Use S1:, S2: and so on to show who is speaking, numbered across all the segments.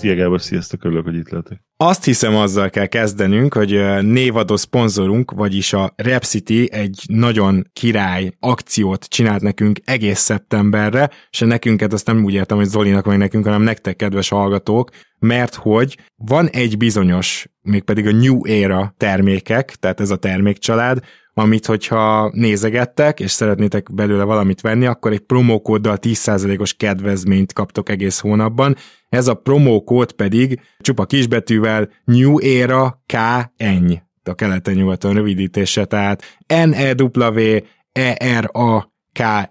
S1: Szia Gábor, sziasztok, örülök, hogy itt lehetek.
S2: Azt hiszem azzal kell kezdenünk, hogy névadó szponzorunk, vagyis a Rep City egy nagyon király akciót csinált nekünk egész szeptemberre, és nekünket azt nem úgy értem, hogy Zolinak vagy nekünk, hanem nektek, kedves hallgatók, mert hogy van egy bizonyos, mégpedig a New Era termékek, tehát ez a termékcsalád, amit hogyha nézegettek, és szeretnétek belőle valamit venni, akkor egy promókóddal 10%-os kedvezményt kaptok egész hónapban. Ez a promókód pedig csupa kisbetűvel New Era KN, a keleten-nyugaton rövidítése, tehát n e e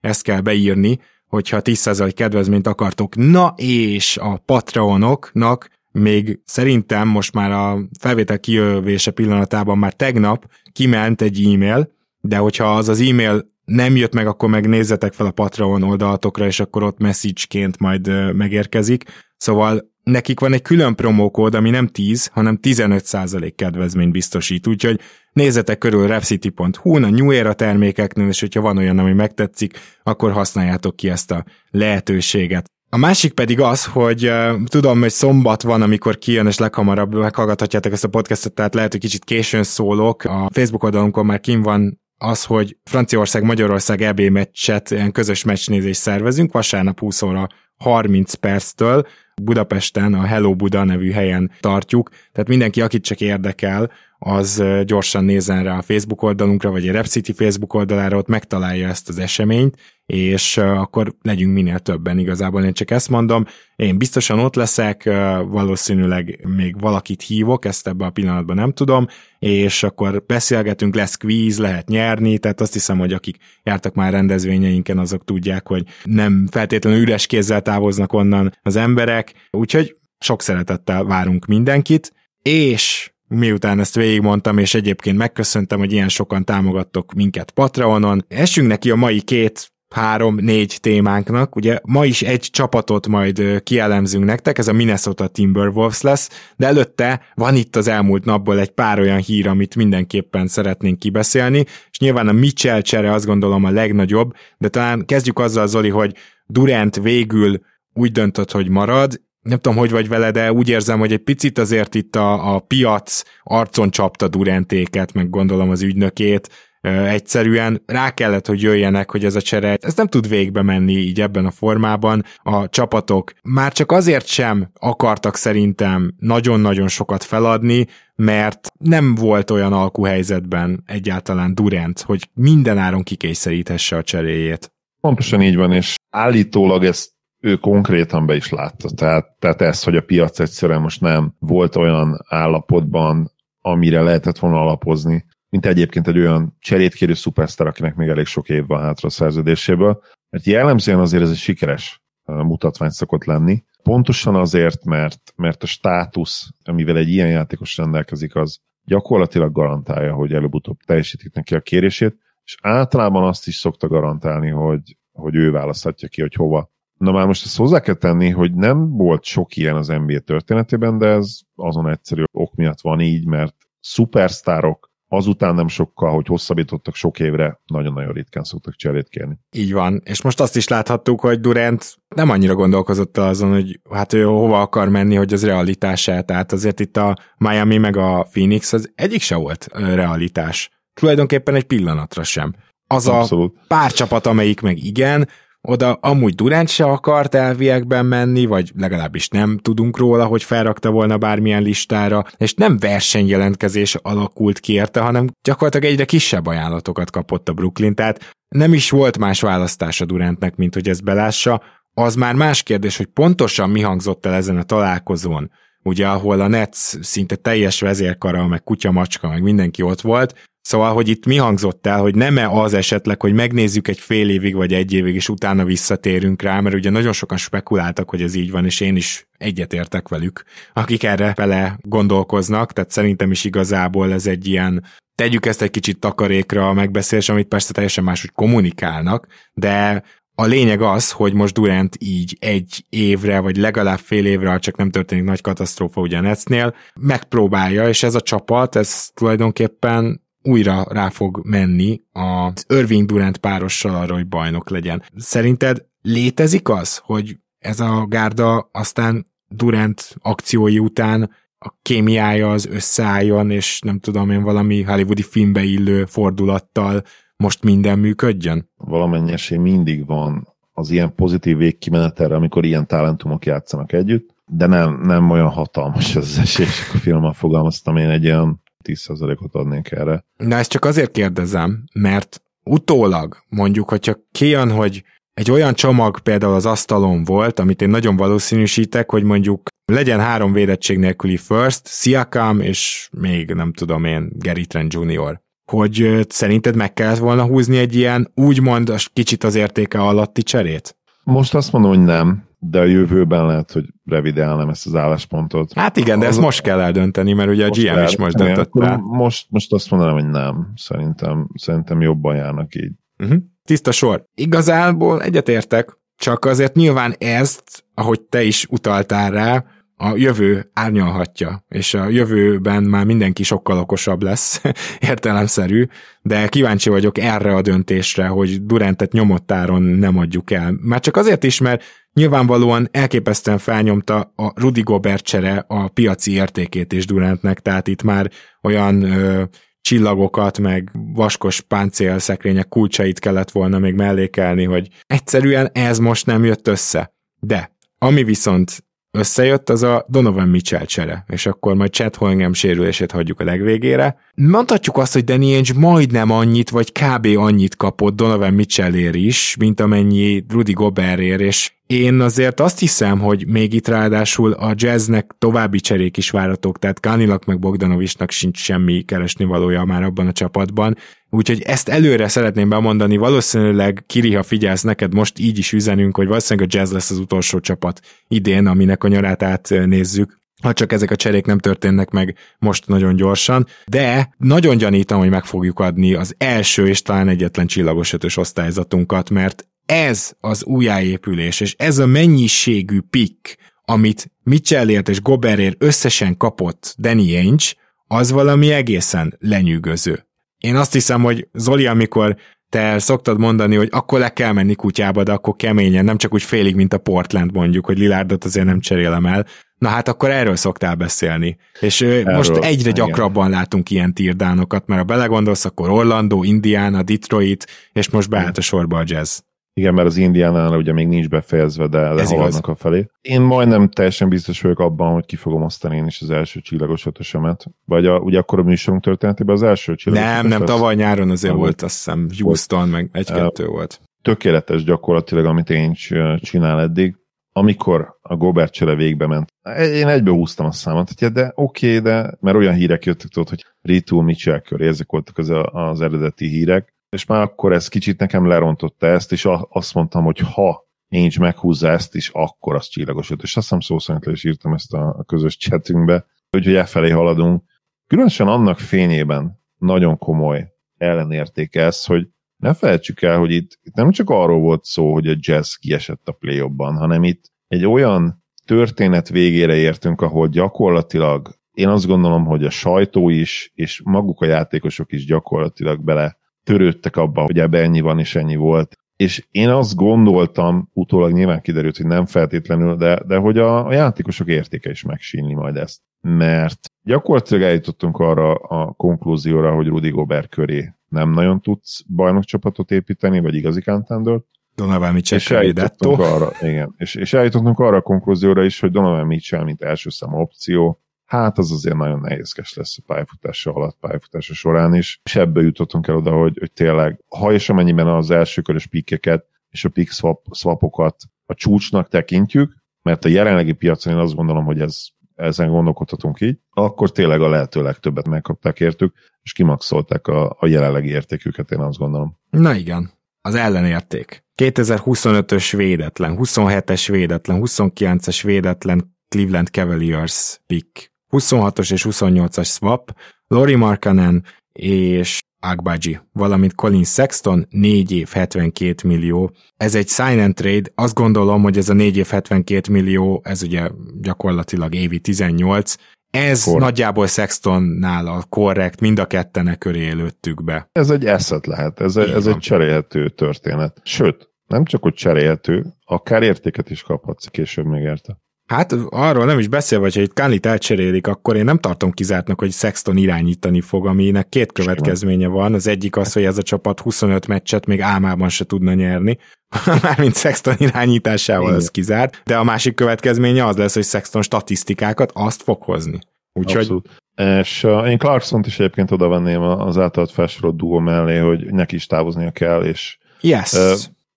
S2: Ezt kell beírni, hogyha 10% kedvezményt akartok. Na és a Patreonoknak még szerintem most már a felvétel kijövése pillanatában már tegnap kiment egy e-mail, de hogyha az az e-mail nem jött meg, akkor megnézzetek fel a Patreon oldalatokra, és akkor ott messageként majd megérkezik. Szóval nekik van egy külön promókód, ami nem 10, hanem 15% kedvezményt biztosít, úgyhogy nézzetek körül repcity.hu, a New Era termékeknél, és hogyha van olyan, ami megtetszik, akkor használjátok ki ezt a lehetőséget. A másik pedig az, hogy uh, tudom, hogy szombat van, amikor kijön, és leghamarabb meghallgathatjátok ezt a podcastot, tehát lehet, hogy kicsit későn szólok. A Facebook oldalunkon már kim van az, hogy Franciaország-Magyarország EB meccset, ilyen közös meccsnézést szervezünk, vasárnap 20 óra 30 perctől. Budapesten, a Hello Buda nevű helyen tartjuk, tehát mindenki, akit csak érdekel, az gyorsan nézzen rá a Facebook oldalunkra, vagy a Rep City Facebook oldalára, ott megtalálja ezt az eseményt, és akkor legyünk minél többen igazából, én csak ezt mondom, én biztosan ott leszek, valószínűleg még valakit hívok, ezt ebben a pillanatban nem tudom, és akkor beszélgetünk, lesz quiz, lehet nyerni, tehát azt hiszem, hogy akik jártak már rendezvényeinken, azok tudják, hogy nem feltétlenül üres kézzel távoznak onnan az emberek, úgyhogy sok szeretettel várunk mindenkit, és miután ezt végigmondtam, és egyébként megköszöntem, hogy ilyen sokan támogattok minket Patreonon. Essünk neki a mai két három-négy témánknak. Ugye ma is egy csapatot majd kielemzünk nektek, ez a Minnesota Timberwolves lesz, de előtte van itt az elmúlt napból egy pár olyan hír, amit mindenképpen szeretnénk kibeszélni, és nyilván a Mitchell csere azt gondolom a legnagyobb, de talán kezdjük azzal, Zoli, hogy Durant végül úgy döntött, hogy marad, nem tudom, hogy vagy vele, de úgy érzem, hogy egy picit azért itt a, a piac arcon csapta Durantéket, meg gondolom az ügynökét, egyszerűen rá kellett, hogy jöjjenek, hogy ez a csere, ez nem tud végbe menni így ebben a formában. A csapatok már csak azért sem akartak szerintem nagyon-nagyon sokat feladni, mert nem volt olyan alkuhelyzetben egyáltalán Durant, hogy minden áron kikényszeríthesse a cseréjét.
S1: Pontosan így van, és állítólag ezt ő konkrétan be is látta. Tehát, tehát ez, hogy a piac egyszerűen most nem volt olyan állapotban, amire lehetett volna alapozni, mint egyébként egy olyan cserét kérő szupersztár, akinek még elég sok év van hátra a szerződéséből, mert jellemzően azért ez egy sikeres mutatvány szokott lenni. Pontosan azért, mert, mert a státusz, amivel egy ilyen játékos rendelkezik, az gyakorlatilag garantálja, hogy előbb-utóbb teljesítik neki a kérését, és általában azt is szokta garantálni, hogy, hogy ő választhatja ki, hogy hova Na már most ezt hozzá kell tenni, hogy nem volt sok ilyen az NBA történetében, de ez azon egyszerű ok miatt van így, mert szupersztárok azután nem sokkal, hogy hosszabbítottak sok évre, nagyon-nagyon ritkán szoktak cserét kérni.
S2: Így van, és most azt is láthattuk, hogy Durant nem annyira gondolkozott azon, hogy hát ő hova akar menni, hogy az realitását, tehát azért itt a Miami meg a Phoenix az egyik se volt realitás. Tulajdonképpen egy pillanatra sem. Az Abszolút. a pár csapat, amelyik meg igen, oda amúgy Durant se akart elviekben menni, vagy legalábbis nem tudunk róla, hogy felrakta volna bármilyen listára, és nem versenyjelentkezés alakult ki érte, hanem gyakorlatilag egyre kisebb ajánlatokat kapott a Brooklyn, tehát nem is volt más választása Durantnek, mint hogy ezt belássa. Az már más kérdés, hogy pontosan mi hangzott el ezen a találkozón, ugye ahol a Nets szinte teljes vezérkara, meg kutya, macska, meg mindenki ott volt, Szóval, hogy itt mi hangzott el, hogy nem-e az esetleg, hogy megnézzük egy fél évig vagy egy évig, és utána visszatérünk rá, mert ugye nagyon sokan spekuláltak, hogy ez így van, és én is egyetértek velük, akik erre vele gondolkoznak, tehát szerintem is igazából ez egy ilyen tegyük ezt egy kicsit takarékra a megbeszélés, amit persze teljesen máshogy kommunikálnak, de a lényeg az, hogy most Durant így egy évre, vagy legalább fél évre, csak nem történik nagy katasztrófa ugye a Netsnél, megpróbálja, és ez a csapat, ez tulajdonképpen újra rá fog menni az Irving Durant párossal arra, hogy bajnok legyen. Szerinted létezik az, hogy ez a gárda aztán Durant akciói után a kémiája az összeálljon, és nem tudom én valami hollywoodi filmbe illő fordulattal most minden működjön?
S1: Valamennyi esély mindig van az ilyen pozitív végkimenetelre, amikor ilyen talentumok játszanak együtt, de nem, nem olyan hatalmas az esély, és a filmmel fogalmaztam én egy olyan 10%-ot adnék erre.
S2: Na ezt csak azért kérdezem, mert utólag mondjuk, hogyha kijön, hogy egy olyan csomag például az asztalon volt, amit én nagyon valószínűsítek, hogy mondjuk legyen három védettség nélküli first, Siakam és még nem tudom én, Gary Trent Jr. Hogy szerinted meg kellett volna húzni egy ilyen úgymond kicsit az értéke alatti cserét?
S1: Most azt mondom, hogy nem, de a jövőben lehet, hogy revidelnem ezt az álláspontot.
S2: Hát igen, de ezt most kell eldönteni, mert ugye a GM is most döntött el.
S1: Most, most azt mondanám, hogy nem. Szerintem, szerintem jobban járnak így.
S2: Uh-huh. Tiszta sor. Igazából egyetértek, csak azért nyilván ezt, ahogy te is utaltál rá, a jövő árnyalhatja, és a jövőben már mindenki sokkal okosabb lesz, értelemszerű, de kíváncsi vagyok erre a döntésre, hogy Durantet nyomottáron nem adjuk el. Már csak azért is, mert nyilvánvalóan elképesztően felnyomta a Rudy Gobert csere a piaci értékét is Durantnek, tehát itt már olyan ö, csillagokat, meg vaskos páncélszekrények kulcsait kellett volna még mellékelni, hogy egyszerűen ez most nem jött össze. De ami viszont összejött, az a Donovan Mitchell csere, és akkor majd Chad Holmgren sérülését hagyjuk a legvégére. Mondhatjuk azt, hogy Danny Ainge majdnem annyit, vagy kb. annyit kapott Donovan Mitchellért is, mint amennyi Rudy Gobertért, és én azért azt hiszem, hogy még itt ráadásul a jazznek további cserék is váratok, tehát Kanilak meg Bogdanovicsnak sincs semmi keresni valója már abban a csapatban, úgyhogy ezt előre szeretném bemondani, valószínűleg Kiri, ha figyelsz, neked most így is üzenünk, hogy valószínűleg a jazz lesz az utolsó csapat idén, aminek a nyarát átnézzük ha csak ezek a cserék nem történnek meg most nagyon gyorsan, de nagyon gyanítom, hogy meg fogjuk adni az első és talán egyetlen csillagos ötös osztályzatunkat, mert ez az újjáépülés, és ez a mennyiségű pick, amit Mitchellért és Goberért összesen kapott Danny Ainge, az valami egészen lenyűgöző. Én azt hiszem, hogy Zoli, amikor te szoktad mondani, hogy akkor le kell menni kutyába, de akkor keményen, nem csak úgy félig, mint a Portland mondjuk, hogy Lilárdot azért nem cserélem el. Na hát akkor erről szoktál beszélni. És erről, most egyre gyakrabban igen. látunk ilyen tirdánokat, mert ha belegondolsz, akkor Orlando, Indiana, Detroit, és most beállt a sorba a jazz.
S1: Igen, mert az Indiánál ugye még nincs befejezve, de, de haladnak a felé. Én majdnem teljesen biztos vagyok abban, hogy ki fogom osztani én is az első csillagos ötösemet. Vagy a, ugye akkor a műsorunk történetében az első csillagos
S2: Nem, nem, tavaly nyáron azért volt, volt azt hiszem Houston, meg egy-kettő uh, volt.
S1: Tökéletes gyakorlatilag, amit én csinál eddig. Amikor a Gobert csele végbe ment, én egybe húztam a számot, hogy de oké, okay, de mert olyan hírek jöttek, tudod, hogy Ritu Mitchell köré, ezek voltak az, az eredeti hírek, és már akkor ez kicsit nekem lerontotta ezt, és azt mondtam, hogy ha Ainge meghúzza ezt is, akkor az csillagos. És azt hiszem szó szerint is írtam ezt a közös chatünkbe, hogy e felé haladunk. Különösen annak fényében nagyon komoly ellenérték ez, hogy ne felejtsük el, hogy itt, itt nem csak arról volt szó, hogy a jazz kiesett a play hanem itt egy olyan történet végére értünk, ahol gyakorlatilag én azt gondolom, hogy a sajtó is, és maguk a játékosok is gyakorlatilag bele törődtek abba, hogy ebbe ennyi van és ennyi volt. És én azt gondoltam, utólag nyilván kiderült, hogy nem feltétlenül, de, de hogy a, a játékosok értéke is megsínli majd ezt. Mert gyakorlatilag eljutottunk arra a konklúzióra, hogy Rudy Gobert köré nem nagyon tudsz bajnokcsapatot építeni, vagy igazi contendert.
S2: Donovan Mitchell
S1: és eljutottunk arra, igen, és, és eljutottunk arra a konklúzióra is, hogy Donovan Mitchell, mint első szám opció, hát az azért nagyon nehézkes lesz a pályafutása alatt, pályafutása során is, és ebből jutottunk el oda, hogy, hogy tényleg, ha és amennyiben az első körös pikeket és a pick swap, swapokat a csúcsnak tekintjük, mert a jelenlegi piacon én azt gondolom, hogy ez ezen gondolkodhatunk így, akkor tényleg a lehető legtöbbet megkapták értük, és kimaxolták a, a jelenlegi értéküket, én azt gondolom.
S2: Na igen, az ellenérték. 2025-ös védetlen, 27-es védetlen, 29-es védetlen Cleveland Cavaliers pick, 26-os és 28-as swap, Lori Markanen és Agbaji, valamint Colin Sexton 4 év 72 millió. Ez egy sign and trade, azt gondolom, hogy ez a 4 év 72 millió, ez ugye gyakorlatilag évi 18, ez Kor. nagyjából Sextonnál a korrekt, mind a kettenek köré előttük be.
S1: Ez egy eszet lehet, ez, ez egy cserélhető történet. Sőt, nem csak, hogy cserélhető, akár értéket is kaphatsz később még érte.
S2: Hát arról nem is beszélve, hogy ha itt Kánlit elcserélik, akkor én nem tartom kizártnak, hogy Sexton irányítani fog, aminek két következménye van. Az egyik az, hogy ez a csapat 25 meccset még álmában se tudna nyerni, mármint Sexton irányításával ez kizárt, de a másik következménye az lesz, hogy Sexton statisztikákat azt fog hozni. Úgyhogy
S1: Abszolút. És én Clarkson-t is egyébként oda venném az általad felsorolt duó mellé, hogy neki is távoznia kell, és
S2: yes.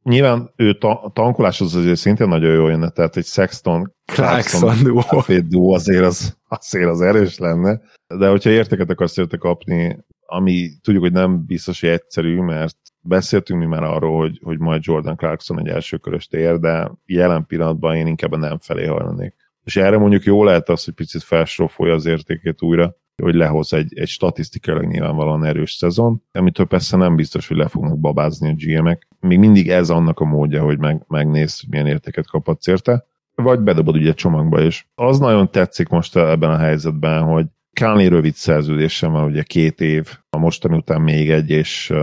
S1: Nyilván ő ta- tankoláshoz azért szintén nagyon jó jönne, tehát egy Sexton
S2: Clarkson
S1: duó azért az, azért az erős lenne, de hogyha értéket akarsz érte kapni, ami tudjuk, hogy nem biztos, hogy egyszerű, mert beszéltünk mi már arról, hogy, hogy majd Jordan Clarkson egy elsőköröst ér, de jelen pillanatban én inkább nem felé hajlanék. És erre mondjuk jó lehet az, hogy picit felsrofolja az értékét újra, hogy lehoz egy, egy statisztikailag nyilvánvalóan erős szezon, amitől persze nem biztos, hogy le fognak babázni a GM-ek. Még mindig ez annak a módja, hogy meg, megnéz, milyen értéket kaphatsz érte, vagy bedobod ugye csomagba is. Az nagyon tetszik most ebben a helyzetben, hogy Kánli rövid szerződésem van, ugye két év, a mostani után még egy, és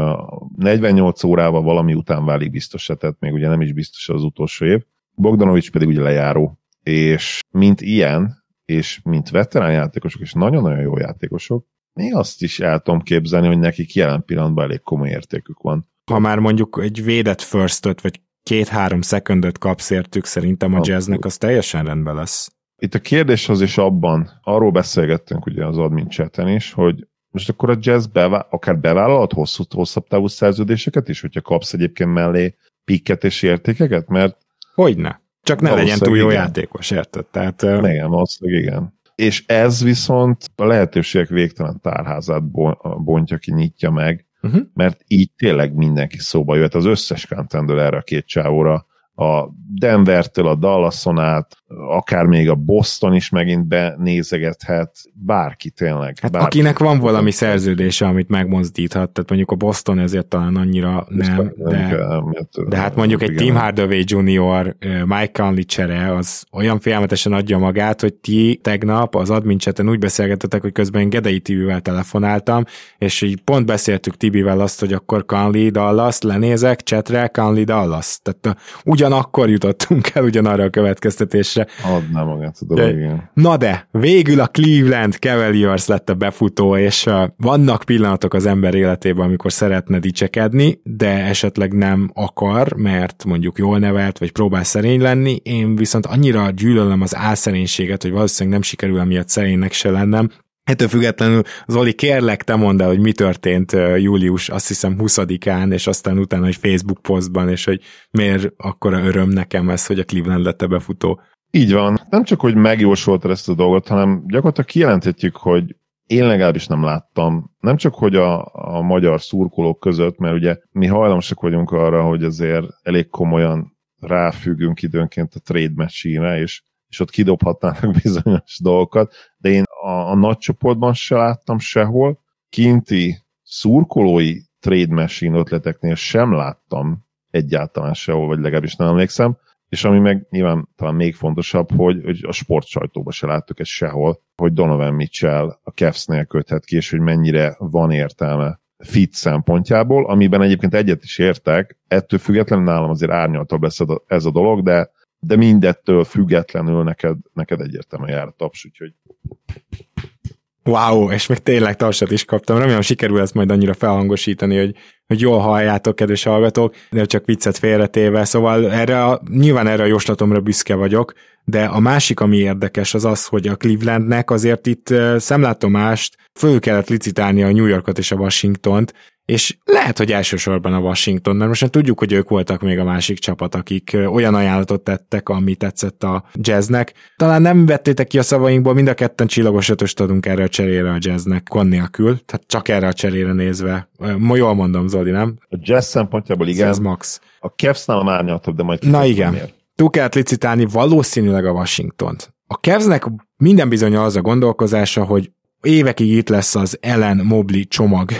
S1: 48 órával valami után válik biztos, tehát még ugye nem is biztos az utolsó év. Bogdanovics pedig ugye lejáró, és mint ilyen, és mint veterán játékosok, és nagyon-nagyon jó játékosok, még azt is el tudom képzelni, hogy nekik jelen pillanatban elég komoly értékük van.
S2: Ha már mondjuk egy védett firstöt, vagy két-három szekundöt kapsz értük, szerintem a jazznek az teljesen rendben lesz.
S1: Itt a kérdés az is abban, arról beszélgettünk ugye az admin chaten is, hogy most akkor a jazz bevá- akár bevállalhat hosszú, hosszabb távú szerződéseket is, hogyha kapsz egyébként mellé pikket és értékeket, mert
S2: Hogyne. Csak ne legyen túl jó igen. játékos, érted? Tehát,
S1: igen, valószínűleg igen. És ez viszont a lehetőségek végtelen tárházát bontja ki, nyitja meg, uh-huh. mert így tényleg mindenki szóba jöhet, az összes contender erre a két csávóra a Denvertől a Dallason át, akár még a Boston is megint benézegethet, bárki tényleg.
S2: Hát
S1: bárki
S2: akinek van valami szerződése, amit megmozdíthat, tehát mondjuk a Boston ezért talán annyira nem, de, de hát mondjuk egy Tim Hardaway Jr., Mike Conley csere, az olyan félmetesen adja magát, hogy ti tegnap az admin úgy beszélgetetek, hogy közben Gedei Tibivel telefonáltam, és így pont beszéltük Tibivel azt, hogy akkor Conley Dallas, lenézek, csetre Conley Dallas. Tehát ugyan ugyanakkor jutottunk el ugyanarra a következtetésre.
S1: Adná magát a dolog, igen.
S2: Na de, végül a Cleveland Cavaliers lett a befutó, és uh, vannak pillanatok az ember életében, amikor szeretne dicsekedni, de esetleg nem akar, mert mondjuk jól nevelt, vagy próbál szerény lenni. Én viszont annyira gyűlölöm az álszerénységet, hogy valószínűleg nem sikerül emiatt szerénynek se lennem, Ettől függetlenül, Zoli, kérlek, te mondd el, hogy mi történt július, azt hiszem 20-án, és aztán utána egy Facebook posztban, és hogy miért akkora öröm nekem ez, hogy a Cleveland lett a befutó.
S1: Így van. Nem csak, hogy megjósolta ezt a dolgot, hanem gyakorlatilag kijelenthetjük, hogy én legalábbis nem láttam, nem csak, hogy a, a magyar szurkolók között, mert ugye mi hajlamosak vagyunk arra, hogy azért elég komolyan ráfüggünk időnként a trade machine és, és ott kidobhatnának bizonyos dolgokat, de én a, a nagy csoportban se láttam sehol, kinti szurkolói trade machine ötleteknél sem láttam egyáltalán sehol, vagy legalábbis nem emlékszem, és ami meg nyilván talán még fontosabb, hogy, hogy a sportsajtóban se láttuk ezt sehol, hogy Donovan Mitchell a Cavs-nél köthet ki, és hogy mennyire van értelme fit szempontjából, amiben egyébként egyet is értek, ettől függetlenül nálam azért árnyaltabb lesz ez a dolog, de, de mindettől függetlenül neked, neked egyértelműen jár a taps, úgyhogy
S2: Wow, és még tényleg tapsat is kaptam. Remélem sikerül ezt majd annyira felhangosítani, hogy, hogy jól halljátok, kedves hallgatók, de csak viccet félretéve. Szóval erre a, nyilván erre a jóslatomra büszke vagyok, de a másik, ami érdekes, az az, hogy a Clevelandnek azért itt szemlátomást föl kellett licitálni a New Yorkot és a Washingtont, és lehet, hogy elsősorban a Washington, mert most már tudjuk, hogy ők voltak még a másik csapat, akik olyan ajánlatot tettek, ami tetszett a jazznek. Talán nem vettétek ki a szavainkból, mind a ketten csillagos ötöst adunk erre a cserére a jazznek, kon nélkül, tehát csak erre a cserére nézve. Jól mondom, Zoli, nem?
S1: A jazz szempontjából igen.
S2: Ez max.
S1: A Cavs-nál árnyaltabb, de majd
S2: Na igen. Miért. Túl kellett licitálni valószínűleg a Washington-t. A Cavsnek minden bizony az a gondolkozása, hogy évekig itt lesz az Ellen Mobley csomag,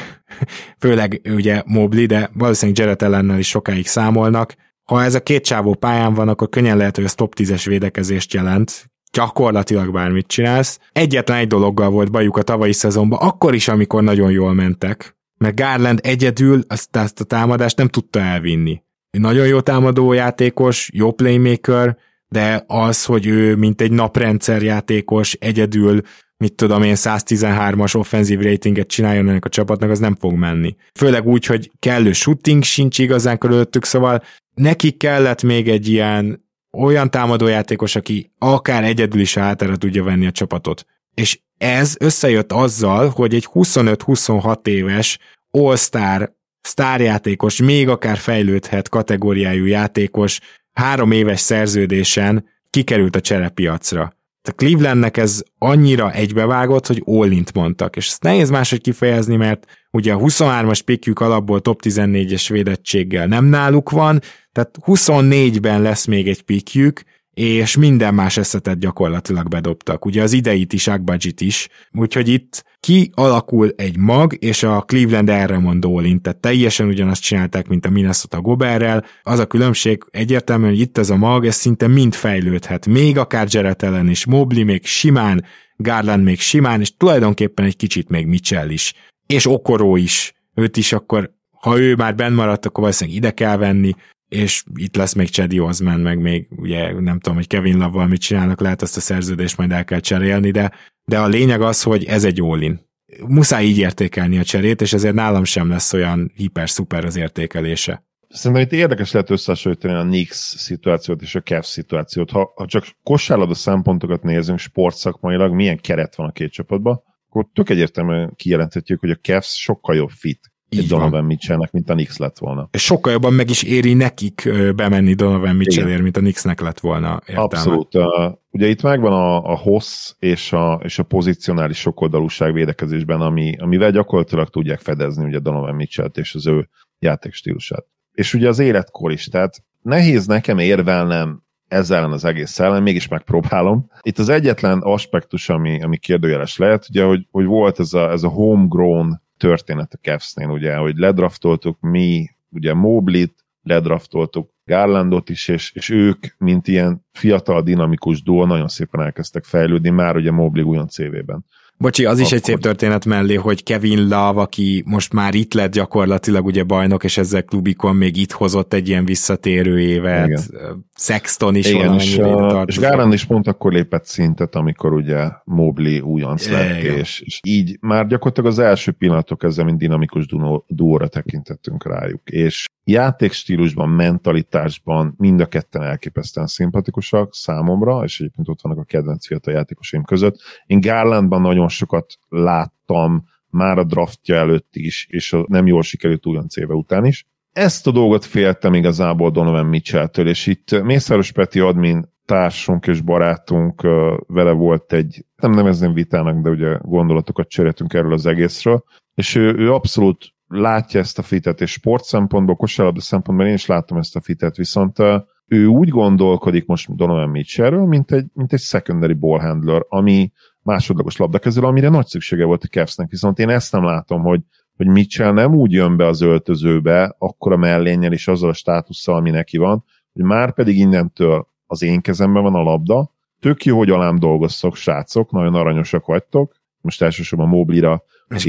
S2: főleg ugye Mobley, de valószínűleg Jared Ellennel is sokáig számolnak. Ha ez a két csávó pályán van, akkor könnyen lehet, hogy ez top 10-es védekezést jelent, gyakorlatilag bármit csinálsz. Egyetlen egy dologgal volt bajuk a tavalyi szezonban, akkor is, amikor nagyon jól mentek, mert Garland egyedül azt, azt a támadást nem tudta elvinni. Nagyon jó támadó játékos, jó playmaker, de az, hogy ő mint egy naprendszer játékos egyedül mit tudom én, 113-as offenzív ratinget csináljon ennek a csapatnak, az nem fog menni. Főleg úgy, hogy kellő shooting sincs igazán körülöttük, szóval neki kellett még egy ilyen olyan támadójátékos, aki akár egyedül is hátára tudja venni a csapatot. És ez összejött azzal, hogy egy 25-26 éves all-star sztárjátékos, még akár fejlődhet kategóriájú játékos három éves szerződésen kikerült a cserepiacra a Clevelandnek ez annyira egybevágott, hogy all mondtak, és ezt nehéz máshogy kifejezni, mert ugye a 23-as pikjük alapból top 14-es védettséggel nem náluk van, tehát 24-ben lesz még egy pikjük, és minden más eszetet gyakorlatilag bedobtak. Ugye az ideit is, Agbadzsit is. Úgyhogy itt ki alakul egy mag, és a Cleveland erre mond Dolin, tehát teljesen ugyanazt csinálták, mint a Minnesota Goberrel. Az a különbség egyértelműen, hogy itt ez a mag, ez szinte mind fejlődhet. Még akár Jarrett ellen is, Mobley még simán, Garland még simán, és tulajdonképpen egy kicsit még Mitchell is. És Okoró is. Őt is akkor ha ő már benn maradt, akkor valószínűleg ide kell venni, és itt lesz még Chedi Osman, meg még ugye nem tudom, hogy Kevin love mit csinálnak, lehet ezt a szerződést majd el kell cserélni, de, de a lényeg az, hogy ez egy all Muszáj így értékelni a cserét, és ezért nálam sem lesz olyan hiper-szuper az értékelése.
S1: Szerintem itt érdekes lehet összehasonlítani a Knicks szituációt és a Cavs szituációt. Ha, ha csak kosárlabda szempontokat nézünk sportszakmailag, milyen keret van a két csapatban, akkor tök egyértelműen kijelenthetjük, hogy a Cavs sokkal jobb fit egy Donovan Mitchellnek, mint a Nix lett volna.
S2: És sokkal jobban meg is éri nekik bemenni Donovan Mitchellért, mint a Nixnek lett volna
S1: értelme. Abszolút. Uh, ugye itt megvan a, a hossz és a, és a pozicionális sokoldalúság védekezésben, ami, amivel gyakorlatilag tudják fedezni ugye Donovan Mitchellt és az ő játékstílusát. És ugye az életkor is, tehát nehéz nekem érvelnem ezzel az egész szellem, mégis megpróbálom. Itt az egyetlen aspektus, ami, ami kérdőjeles lehet, ugye, hogy, hogy volt ez a, ez a homegrown történet a Cavs-nél, ugye, hogy ledraftoltuk mi, ugye Moblit, ledraftoltuk Garlandot is, és, és ők, mint ilyen fiatal, dinamikus duo, nagyon szépen elkezdtek fejlődni, már ugye Mobley újon CV-ben.
S2: Bocsi, az is egy szép történet mellé, hogy Kevin Love, aki most már itt lett gyakorlatilag ugye bajnok, és ezzel klubikon még itt hozott egy ilyen visszatérő évet. Igen. Sexton is
S1: Igen, és, a, és Garland is pont akkor lépett szintet, amikor ugye Mobley újonc lett, és, és, így már gyakorlatilag az első pillanatok ezzel, mint dinamikus duóra tekintettünk rájuk. És játékstílusban, mentalitásban mind a ketten elképesztően szimpatikusak számomra, és egyébként ott vannak a kedvenc fiatal játékosaim között. Én Garlandban nagyon sokat láttam, már a draftja előtt is, és a nem jól sikerült újonc éve után is. Ezt a dolgot féltem igazából Donovan Mitchell-től, és itt Mészáros Peti admin társunk és barátunk vele volt egy, nem nevezném vitának, de ugye gondolatokat cseréltünk erről az egészről, és ő, ő abszolút látja ezt a fitet, és sport szempontból, kosárlabda szempontból én is látom ezt a fitet, viszont ő úgy gondolkodik most Donovan Mitchellről, mint egy, mint egy secondary ball handler, ami másodlagos labdakező, amire nagy szüksége volt a Cavsnek, viszont én ezt nem látom, hogy, hogy Mitchell nem úgy jön be az öltözőbe, akkor a mellénnyel és azzal a státusszal, ami neki van, hogy már pedig innentől az én kezemben van a labda, tök jó, hogy alám dolgoztok, srácok, nagyon aranyosak vagytok, most elsősorban Moblira, és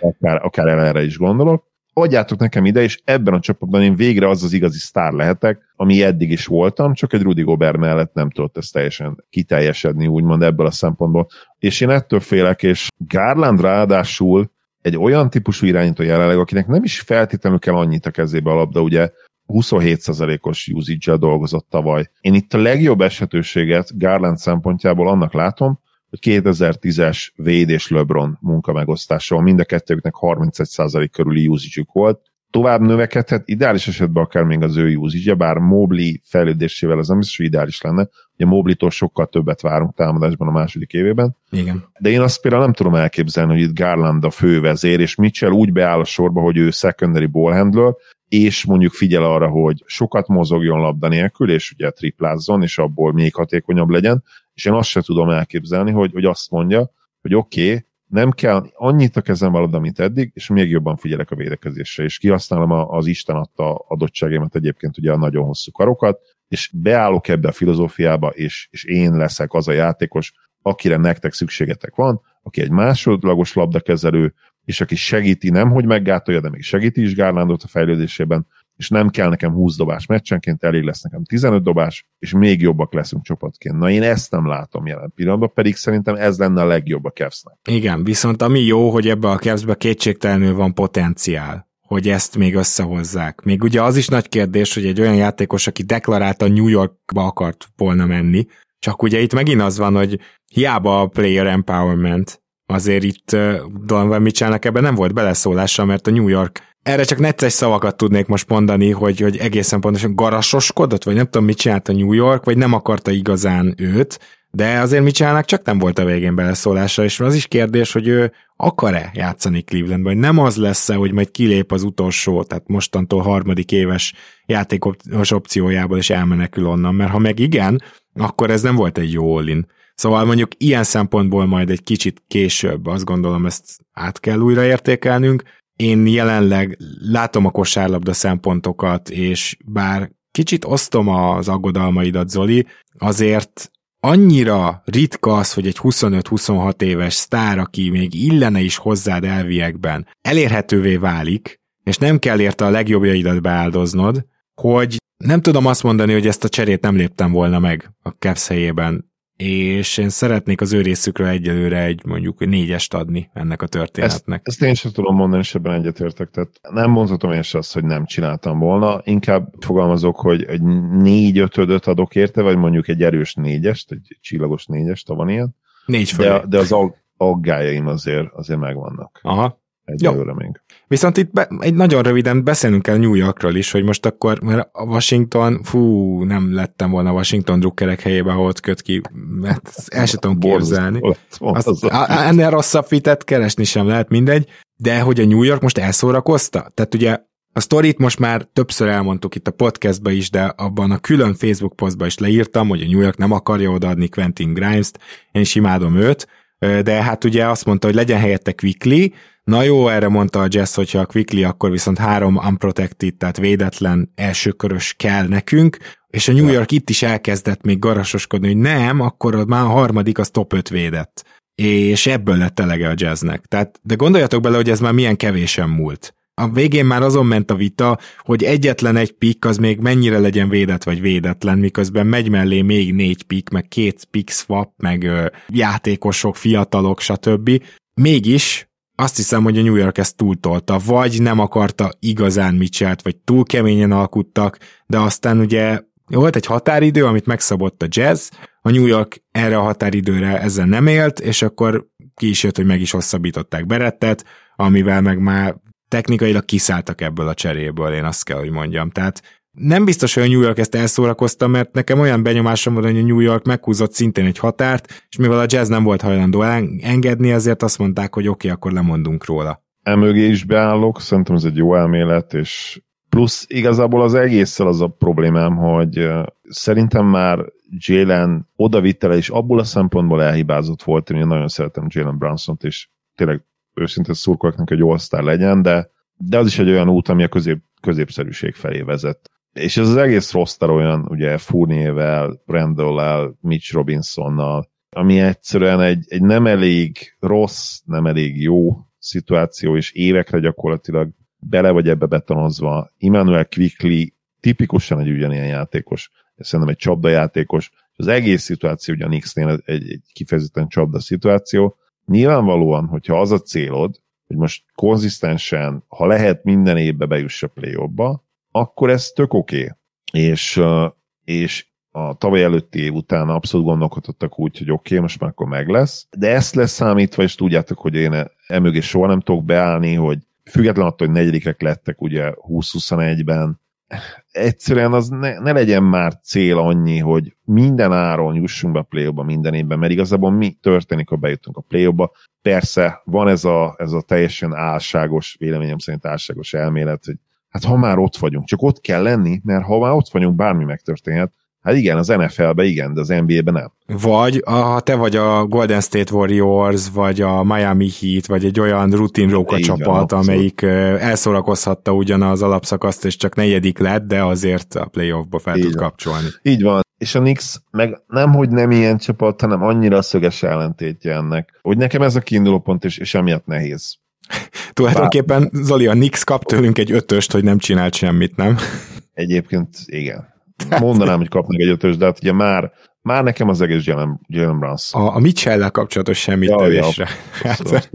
S1: akár, akár erre is gondolok, adjátok nekem ide, és ebben a csapatban én végre az az igazi sztár lehetek, ami eddig is voltam, csak egy Rudy Gobert mellett nem tudott ezt teljesen kiteljesedni, úgymond ebből a szempontból. És én ettől félek, és Garland ráadásul egy olyan típusú irányító jelenleg, akinek nem is feltétlenül kell annyit a kezébe a labda, ugye 27%-os usage dolgozott tavaly. Én itt a legjobb esetőséget Garland szempontjából annak látom, 2010-es Wade és LeBron munkamegosztása, mind a kettőknek 31% körüli usage volt, tovább növekedhet, ideális esetben akár még az ő usage bár Mobley fejlődésével az nem biztos, hogy ideális lenne, ugye Mobley-tól sokkal többet várunk támadásban a második évében.
S2: Igen.
S1: De én azt például nem tudom elképzelni, hogy itt Garland a fővezér, és Mitchell úgy beáll a sorba, hogy ő secondary ball handler, és mondjuk figyel arra, hogy sokat mozogjon labda nélkül, és ugye triplázzon, és abból még hatékonyabb legyen, és én azt sem tudom elképzelni, hogy, hogy azt mondja, hogy oké, okay, nem kell annyit a kezem valóda, mint eddig, és még jobban figyelek a védekezésre, és kihasználom az Isten adta adottságémat egyébként ugye a nagyon hosszú karokat, és beállok ebbe a filozófiába, és, és én leszek az a játékos, akire nektek szükségetek van, aki egy másodlagos labdakezelő, és aki segíti, nem hogy meggátolja, de még segíti is Gárlándot a fejlődésében, és nem kell nekem 20 dobás meccsenként, elég lesz nekem 15 dobás, és még jobbak leszünk csapatként. Na én ezt nem látom jelen pillanatban, pedig szerintem ez lenne a legjobb a Cavs-nek.
S2: Igen, viszont ami jó, hogy ebbe a Cavs-be kétségtelenül van potenciál hogy ezt még összehozzák. Még ugye az is nagy kérdés, hogy egy olyan játékos, aki deklarálta New Yorkba akart volna menni, csak ugye itt megint az van, hogy hiába a player empowerment, azért itt uh, Donovan Mitchellnek ebben nem volt beleszólása, mert a New York erre csak necces szavakat tudnék most mondani, hogy, hogy egészen pontosan garasoskodott, vagy nem tudom, mit csinált a New York, vagy nem akarta igazán őt, de azért Mitchellnek csak nem volt a végén beleszólása, és az is kérdés, hogy ő akar-e játszani Clevelandben, vagy nem az lesz-e, hogy majd kilép az utolsó, tehát mostantól harmadik éves játékos opciójából, és elmenekül onnan, mert ha meg igen, akkor ez nem volt egy jó all Szóval mondjuk ilyen szempontból majd egy kicsit később azt gondolom ezt át kell újra értékelnünk. Én jelenleg látom a kosárlabda szempontokat, és bár kicsit osztom az aggodalmaidat, Zoli, azért annyira ritka az, hogy egy 25-26 éves sztár, aki még illene is hozzád elviekben, elérhetővé válik, és nem kell érte a legjobbjaidat beáldoznod, hogy nem tudom azt mondani, hogy ezt a cserét nem léptem volna meg a Cavs helyében és én szeretnék az ő részükről egyelőre egy mondjuk négyest adni ennek a történetnek.
S1: Ezt, ezt én sem tudom mondani, és ebben egyetértek. Tehát nem mondhatom én sem azt, hogy nem csináltam volna. Inkább fogalmazok, hogy egy négy-ötödöt adok érte, vagy mondjuk egy erős négyest, egy csillagos négyest, ha van ilyen.
S2: Négy fölé.
S1: De, de az aggájaim azért, azért megvannak.
S2: Aha.
S1: Egyelőre még.
S2: Viszont itt be, egy nagyon röviden beszélnünk kell New Yorkról is, hogy most akkor, mert a Washington, fú, nem lettem volna Washington drukkerek helyébe, ahol ott köt ki, mert el sem tudom képzelni. Azt, ennél rosszabb fitet keresni sem lehet, mindegy, de hogy a New York most elszórakozta? Tehát ugye a sztorit most már többször elmondtuk itt a podcastba is, de abban a külön Facebook posztban is leírtam, hogy a New York nem akarja odaadni Quentin Grimes-t, én is imádom őt, de hát ugye azt mondta, hogy legyen helyette Quickly, Na jó, erre mondta a Jazz, hogyha a Quickly, akkor viszont három unprotected, tehát védetlen elsőkörös kell nekünk, és a New York itt is elkezdett még garasoskodni, hogy nem, akkor már a harmadik az top 5 védett. És ebből lett elege a jazznek. Tehát, de gondoljatok bele, hogy ez már milyen kevésen múlt. A végén már azon ment a vita, hogy egyetlen egy pick az még mennyire legyen védett vagy védetlen, miközben megy mellé még négy pick, meg két pick swap, meg ö, játékosok, fiatalok, stb. Mégis azt hiszem, hogy a New York ezt túltolta, vagy nem akarta igazán Mitchell-t, vagy túl keményen alkuttak, de aztán ugye volt egy határidő, amit megszabott a jazz, a New York erre a határidőre ezzel nem élt, és akkor ki is jött, hogy meg is hosszabbították Berettet, amivel meg már technikailag kiszálltak ebből a cseréből, én azt kell, hogy mondjam. Tehát nem biztos, hogy a New York ezt elszórakozta, mert nekem olyan benyomásom van, hogy a New York meghúzott szintén egy határt, és mivel a jazz nem volt hajlandó engedni, ezért azt mondták, hogy oké, okay, akkor lemondunk róla.
S1: Emögé is beállok, szerintem ez egy jó elmélet, és plusz igazából az egésszel az a problémám, hogy szerintem már Jalen odavittele is abból a szempontból elhibázott volt, én nagyon szeretem Jalen Brunson-t, és tényleg őszintén szurkolok neki, hogy all legyen, de, de az is egy olyan út, ami a közép, középszerűség felé vezet és ez az egész roster olyan, ugye Fournier-vel, Brandol-el, Mitch Robinsonnal, ami egyszerűen egy, egy nem elég rossz, nem elég jó szituáció, és évekre gyakorlatilag bele vagy ebbe betonozva. Immanuel Quickly tipikusan egy ugyanilyen játékos, szerintem egy csapdajátékos, az egész szituáció ugye a Knicks-nél egy, egy kifejezetten csapda szituáció. Nyilvánvalóan, hogyha az a célod, hogy most konzisztensen, ha lehet minden évbe bejuss a play akkor ez tök oké. Okay. És, és a tavaly előtti év után abszolút gondolkodtak úgy, hogy oké, okay, most már akkor meg lesz. De ezt lesz számítva, és tudjátok, hogy én emögé soha nem tudok beállni, hogy független attól, hogy negyedikek lettek ugye 20-21-ben, egyszerűen az ne, ne legyen már cél annyi, hogy minden áron jussunk be a play minden évben, mert igazából mi történik, ha bejutunk a play. Persze van ez a, ez a teljesen álságos, véleményem szerint álságos elmélet, hogy hát ha már ott vagyunk, csak ott kell lenni, mert ha már ott vagyunk, bármi megtörténhet, Hát igen, az NFL-be igen, de az NBA-ben nem.
S2: Vagy ha te vagy a Golden State Warriors, vagy a Miami Heat, vagy egy olyan rutin róka csapat, van, amelyik elszórakozhatta ugyan az alapszakaszt, és csak negyedik lett, de azért a playoffba fel Így tud van. kapcsolni.
S1: Így van. És a Knicks meg nem, hogy nem ilyen csapat, hanem annyira szöges ellentétje ennek, hogy nekem ez a kiinduló pont, és, és emiatt nehéz.
S2: Tulajdonképpen Zoli, a Nix kap tőlünk egy ötöst, hogy nem csinált semmit, nem?
S1: Egyébként igen. Mondanám, hogy kapnak egy ötös, de hát ugye már, már nekem az egész Jalen, Jalen Brunson.
S2: A, a mitchell kapcsolatos semmit ja, tevésre. Ja, hát,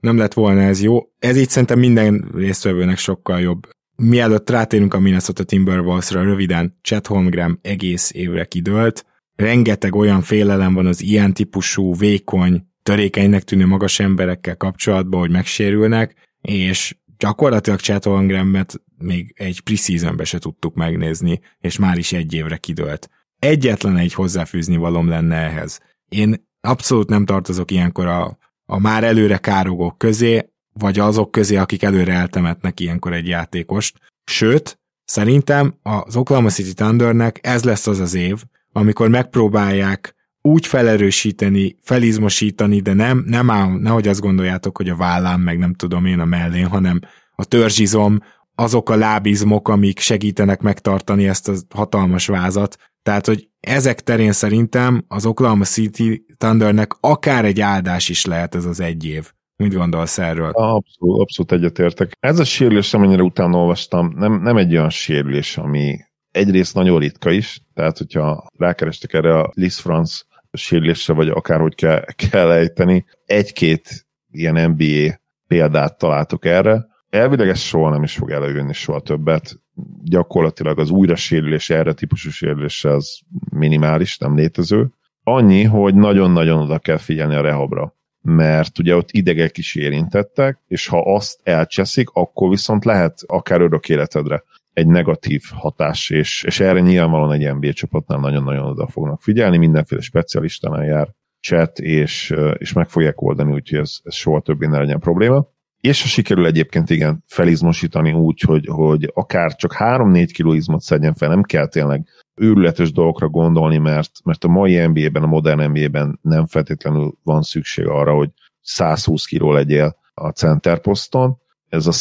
S2: nem lett volna ez jó. Ez így szerintem minden résztvevőnek sokkal jobb. Mielőtt rátérünk a Minnesota Timberwolves-ra, röviden Chet Holmgren egész évre kidőlt. Rengeteg olyan félelem van az ilyen típusú, vékony, törékenynek tűnő magas emberekkel kapcsolatban, hogy megsérülnek, és gyakorlatilag Chet Holmgrenet még egy preseasonbe se tudtuk megnézni, és már is egy évre kidőlt. Egyetlen egy hozzáfűzni valom lenne ehhez. Én abszolút nem tartozok ilyenkor a, a már előre károgók közé, vagy azok közé, akik előre eltemetnek ilyenkor egy játékost. Sőt, szerintem az Oklahoma City Thundernek ez lesz az az év, amikor megpróbálják úgy felerősíteni, felizmosítani, de nem, nem áll, nehogy azt gondoljátok, hogy a vállám, meg nem tudom én a mellén, hanem a törzsizom, azok a lábizmok, amik segítenek megtartani ezt a hatalmas vázat. Tehát, hogy ezek terén szerintem az Oklahoma City Thundernek akár egy áldás is lehet ez az egy év. Mit gondolsz erről?
S1: Abszolút, abszolút egyetértek. Ez a sérülés, amennyire utána olvastam, nem, nem egy olyan sérülés, ami egyrészt nagyon ritka is, tehát hogyha rákerestek erre a Liz France sérülésre, vagy akárhogy kell, kell ejteni, egy-két ilyen NBA példát találtok erre, elvileg ez soha nem is fog előjönni soha többet. Gyakorlatilag az újra sérülés, erre típusú sérülés az minimális, nem létező. Annyi, hogy nagyon-nagyon oda kell figyelni a rehabra mert ugye ott idegek is érintettek, és ha azt elcseszik, akkor viszont lehet akár örök életedre egy negatív hatás, és, és erre nyilvánvalóan egy NBA csapatnál nagyon-nagyon oda fognak figyelni, mindenféle specialistánál jár chat, és, és meg fogják oldani, úgyhogy ez, ez soha többé ne legyen probléma és ha sikerül egyébként igen felizmosítani úgy, hogy, hogy akár csak 3-4 kg izmot szedjen fel, nem kell tényleg őrületes dolgokra gondolni, mert, mert a mai NBA-ben, a modern NBA-ben nem feltétlenül van szükség arra, hogy 120 kg legyél a centerposzton. Ez a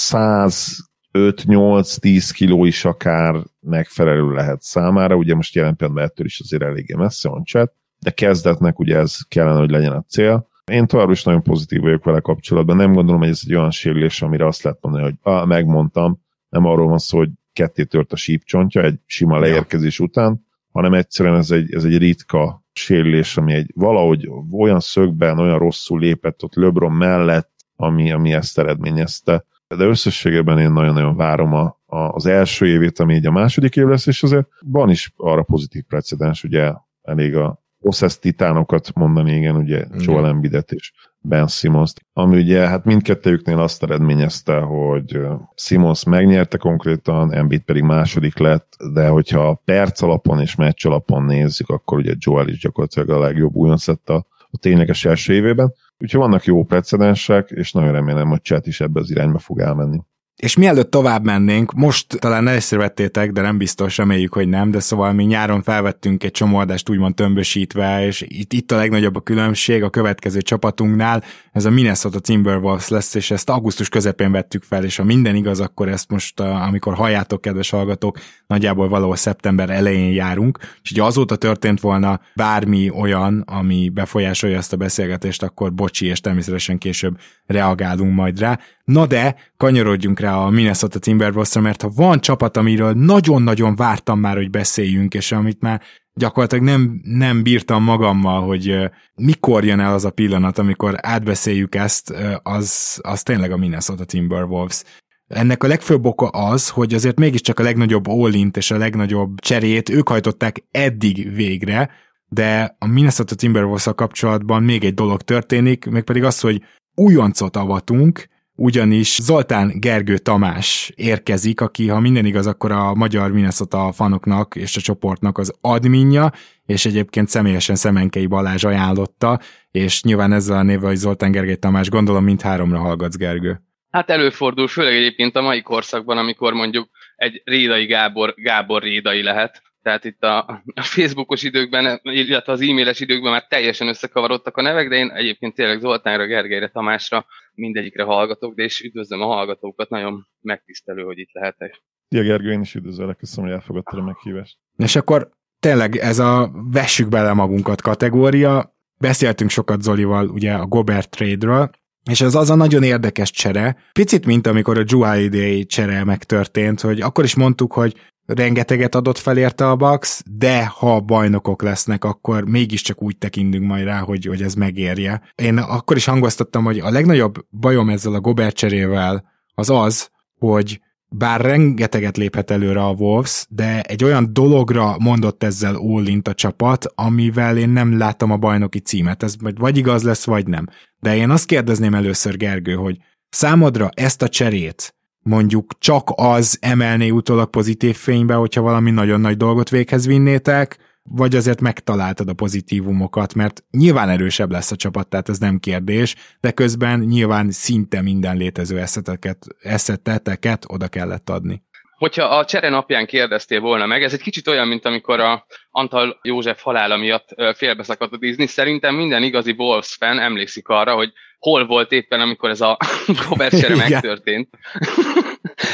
S1: 105-8-10 kg is akár megfelelő lehet számára, ugye most jelen pillanatban ettől is azért eléggé messze van chat, de kezdetnek ugye ez kellene, hogy legyen a cél én továbbra is nagyon pozitív vagyok vele kapcsolatban. Nem gondolom, hogy ez egy olyan sérülés, amire azt lehet mondani, hogy ah, megmondtam, nem arról van szó, hogy ketté tört a sípcsontja egy sima leérkezés ja. után, hanem egyszerűen ez egy, ez egy ritka sérülés, ami egy valahogy olyan szögben, olyan rosszul lépett ott LeBron mellett, ami, ami ezt eredményezte. De összességében én nagyon-nagyon várom a, a, az első évét, ami így a második év lesz, és azért van is arra pozitív precedens, ugye elég a Oszesz titánokat mondani, igen, ugye Joel Embiidet és Ben simmons ami ugye hát mindkettőjüknél azt eredményezte, hogy Simmons megnyerte konkrétan, Embiid pedig második lett, de hogyha perc alapon és meccs alapon nézzük, akkor ugye Joel is gyakorlatilag a legjobb újonc a, a tényleges első évében. Úgyhogy vannak jó precedensek, és nagyon remélem, hogy Chat is ebbe az irányba fog elmenni.
S2: És mielőtt tovább mennénk, most talán észrevettétek, de nem biztos, reméljük, hogy nem, de szóval mi nyáron felvettünk egy csomó adást úgymond tömbösítve, és itt, itt a legnagyobb a különbség a következő csapatunknál, ez a Minnesota Timberwolves lesz, és ezt augusztus közepén vettük fel, és ha minden igaz, akkor ezt most, amikor halljátok, kedves hallgatók, nagyjából valahol szeptember elején járunk, és ugye azóta történt volna bármi olyan, ami befolyásolja ezt a beszélgetést, akkor bocsi, és természetesen később reagálunk majd rá. Na de, kanyarodjunk rá a Minnesota Timberwolves-ra, mert ha van csapat, amiről nagyon-nagyon vártam már, hogy beszéljünk, és amit már gyakorlatilag nem, nem bírtam magammal, hogy mikor jön el az a pillanat, amikor átbeszéljük ezt, az, az tényleg a Minnesota Timberwolves. ennek a legfőbb oka az, hogy azért mégiscsak a legnagyobb all és a legnagyobb cserét ők hajtották eddig végre, de a Minnesota timberwolves kapcsolatban még egy dolog történik, mégpedig az, hogy újoncot avatunk, ugyanis Zoltán Gergő Tamás érkezik, aki, ha minden igaz, akkor a magyar Minnesota fanoknak és a csoportnak az adminja, és egyébként személyesen Szemenkei Balázs ajánlotta, és nyilván ezzel a névvel, hogy Zoltán Gergely Tamás, gondolom mind háromra hallgatsz, Gergő.
S3: Hát előfordul, főleg egyébként a mai korszakban, amikor mondjuk egy Rédai Gábor, Gábor Rédai lehet, tehát itt a, a Facebookos időkben, illetve az e-mailes időkben már teljesen összekavarodtak a nevek, de én egyébként tényleg Zoltánra, Gergelyre, Tamásra mindegyikre hallgatok, de és üdvözlöm a hallgatókat, nagyon megtisztelő, hogy itt lehetek.
S1: Szia Gergő, én is üdvözöllek, köszönöm, hogy elfogadtad a meghívást.
S2: És akkor tényleg ez a vessük bele magunkat kategória, beszéltünk sokat Zolival ugye a Gobert trade-ről, és ez az a nagyon érdekes csere, picit mint amikor a Day csere megtörtént, hogy akkor is mondtuk, hogy rengeteget adott fel érte a Bucks, de ha bajnokok lesznek, akkor mégiscsak úgy tekintünk majd rá, hogy, hogy ez megérje. Én akkor is hangoztattam, hogy a legnagyobb bajom ezzel a Gobert cserével az az, hogy bár rengeteget léphet előre a Wolves, de egy olyan dologra mondott ezzel all a csapat, amivel én nem látom a bajnoki címet. Ez vagy igaz lesz, vagy nem. De én azt kérdezném először, Gergő, hogy számodra ezt a cserét mondjuk csak az emelné utólag pozitív fénybe, hogyha valami nagyon nagy dolgot véghez vinnétek, vagy azért megtaláltad a pozitívumokat, mert nyilván erősebb lesz a csapat, tehát ez nem kérdés, de közben nyilván szinte minden létező eszeteket, eszeteteket oda kellett adni.
S3: Hogyha a csere napján kérdeztél volna meg, ez egy kicsit olyan, mint amikor a Antal József halála miatt félbeszakadt a Disney. Szerintem minden igazi Wolves fan emlékszik arra, hogy hol volt éppen, amikor ez a csere megtörtént.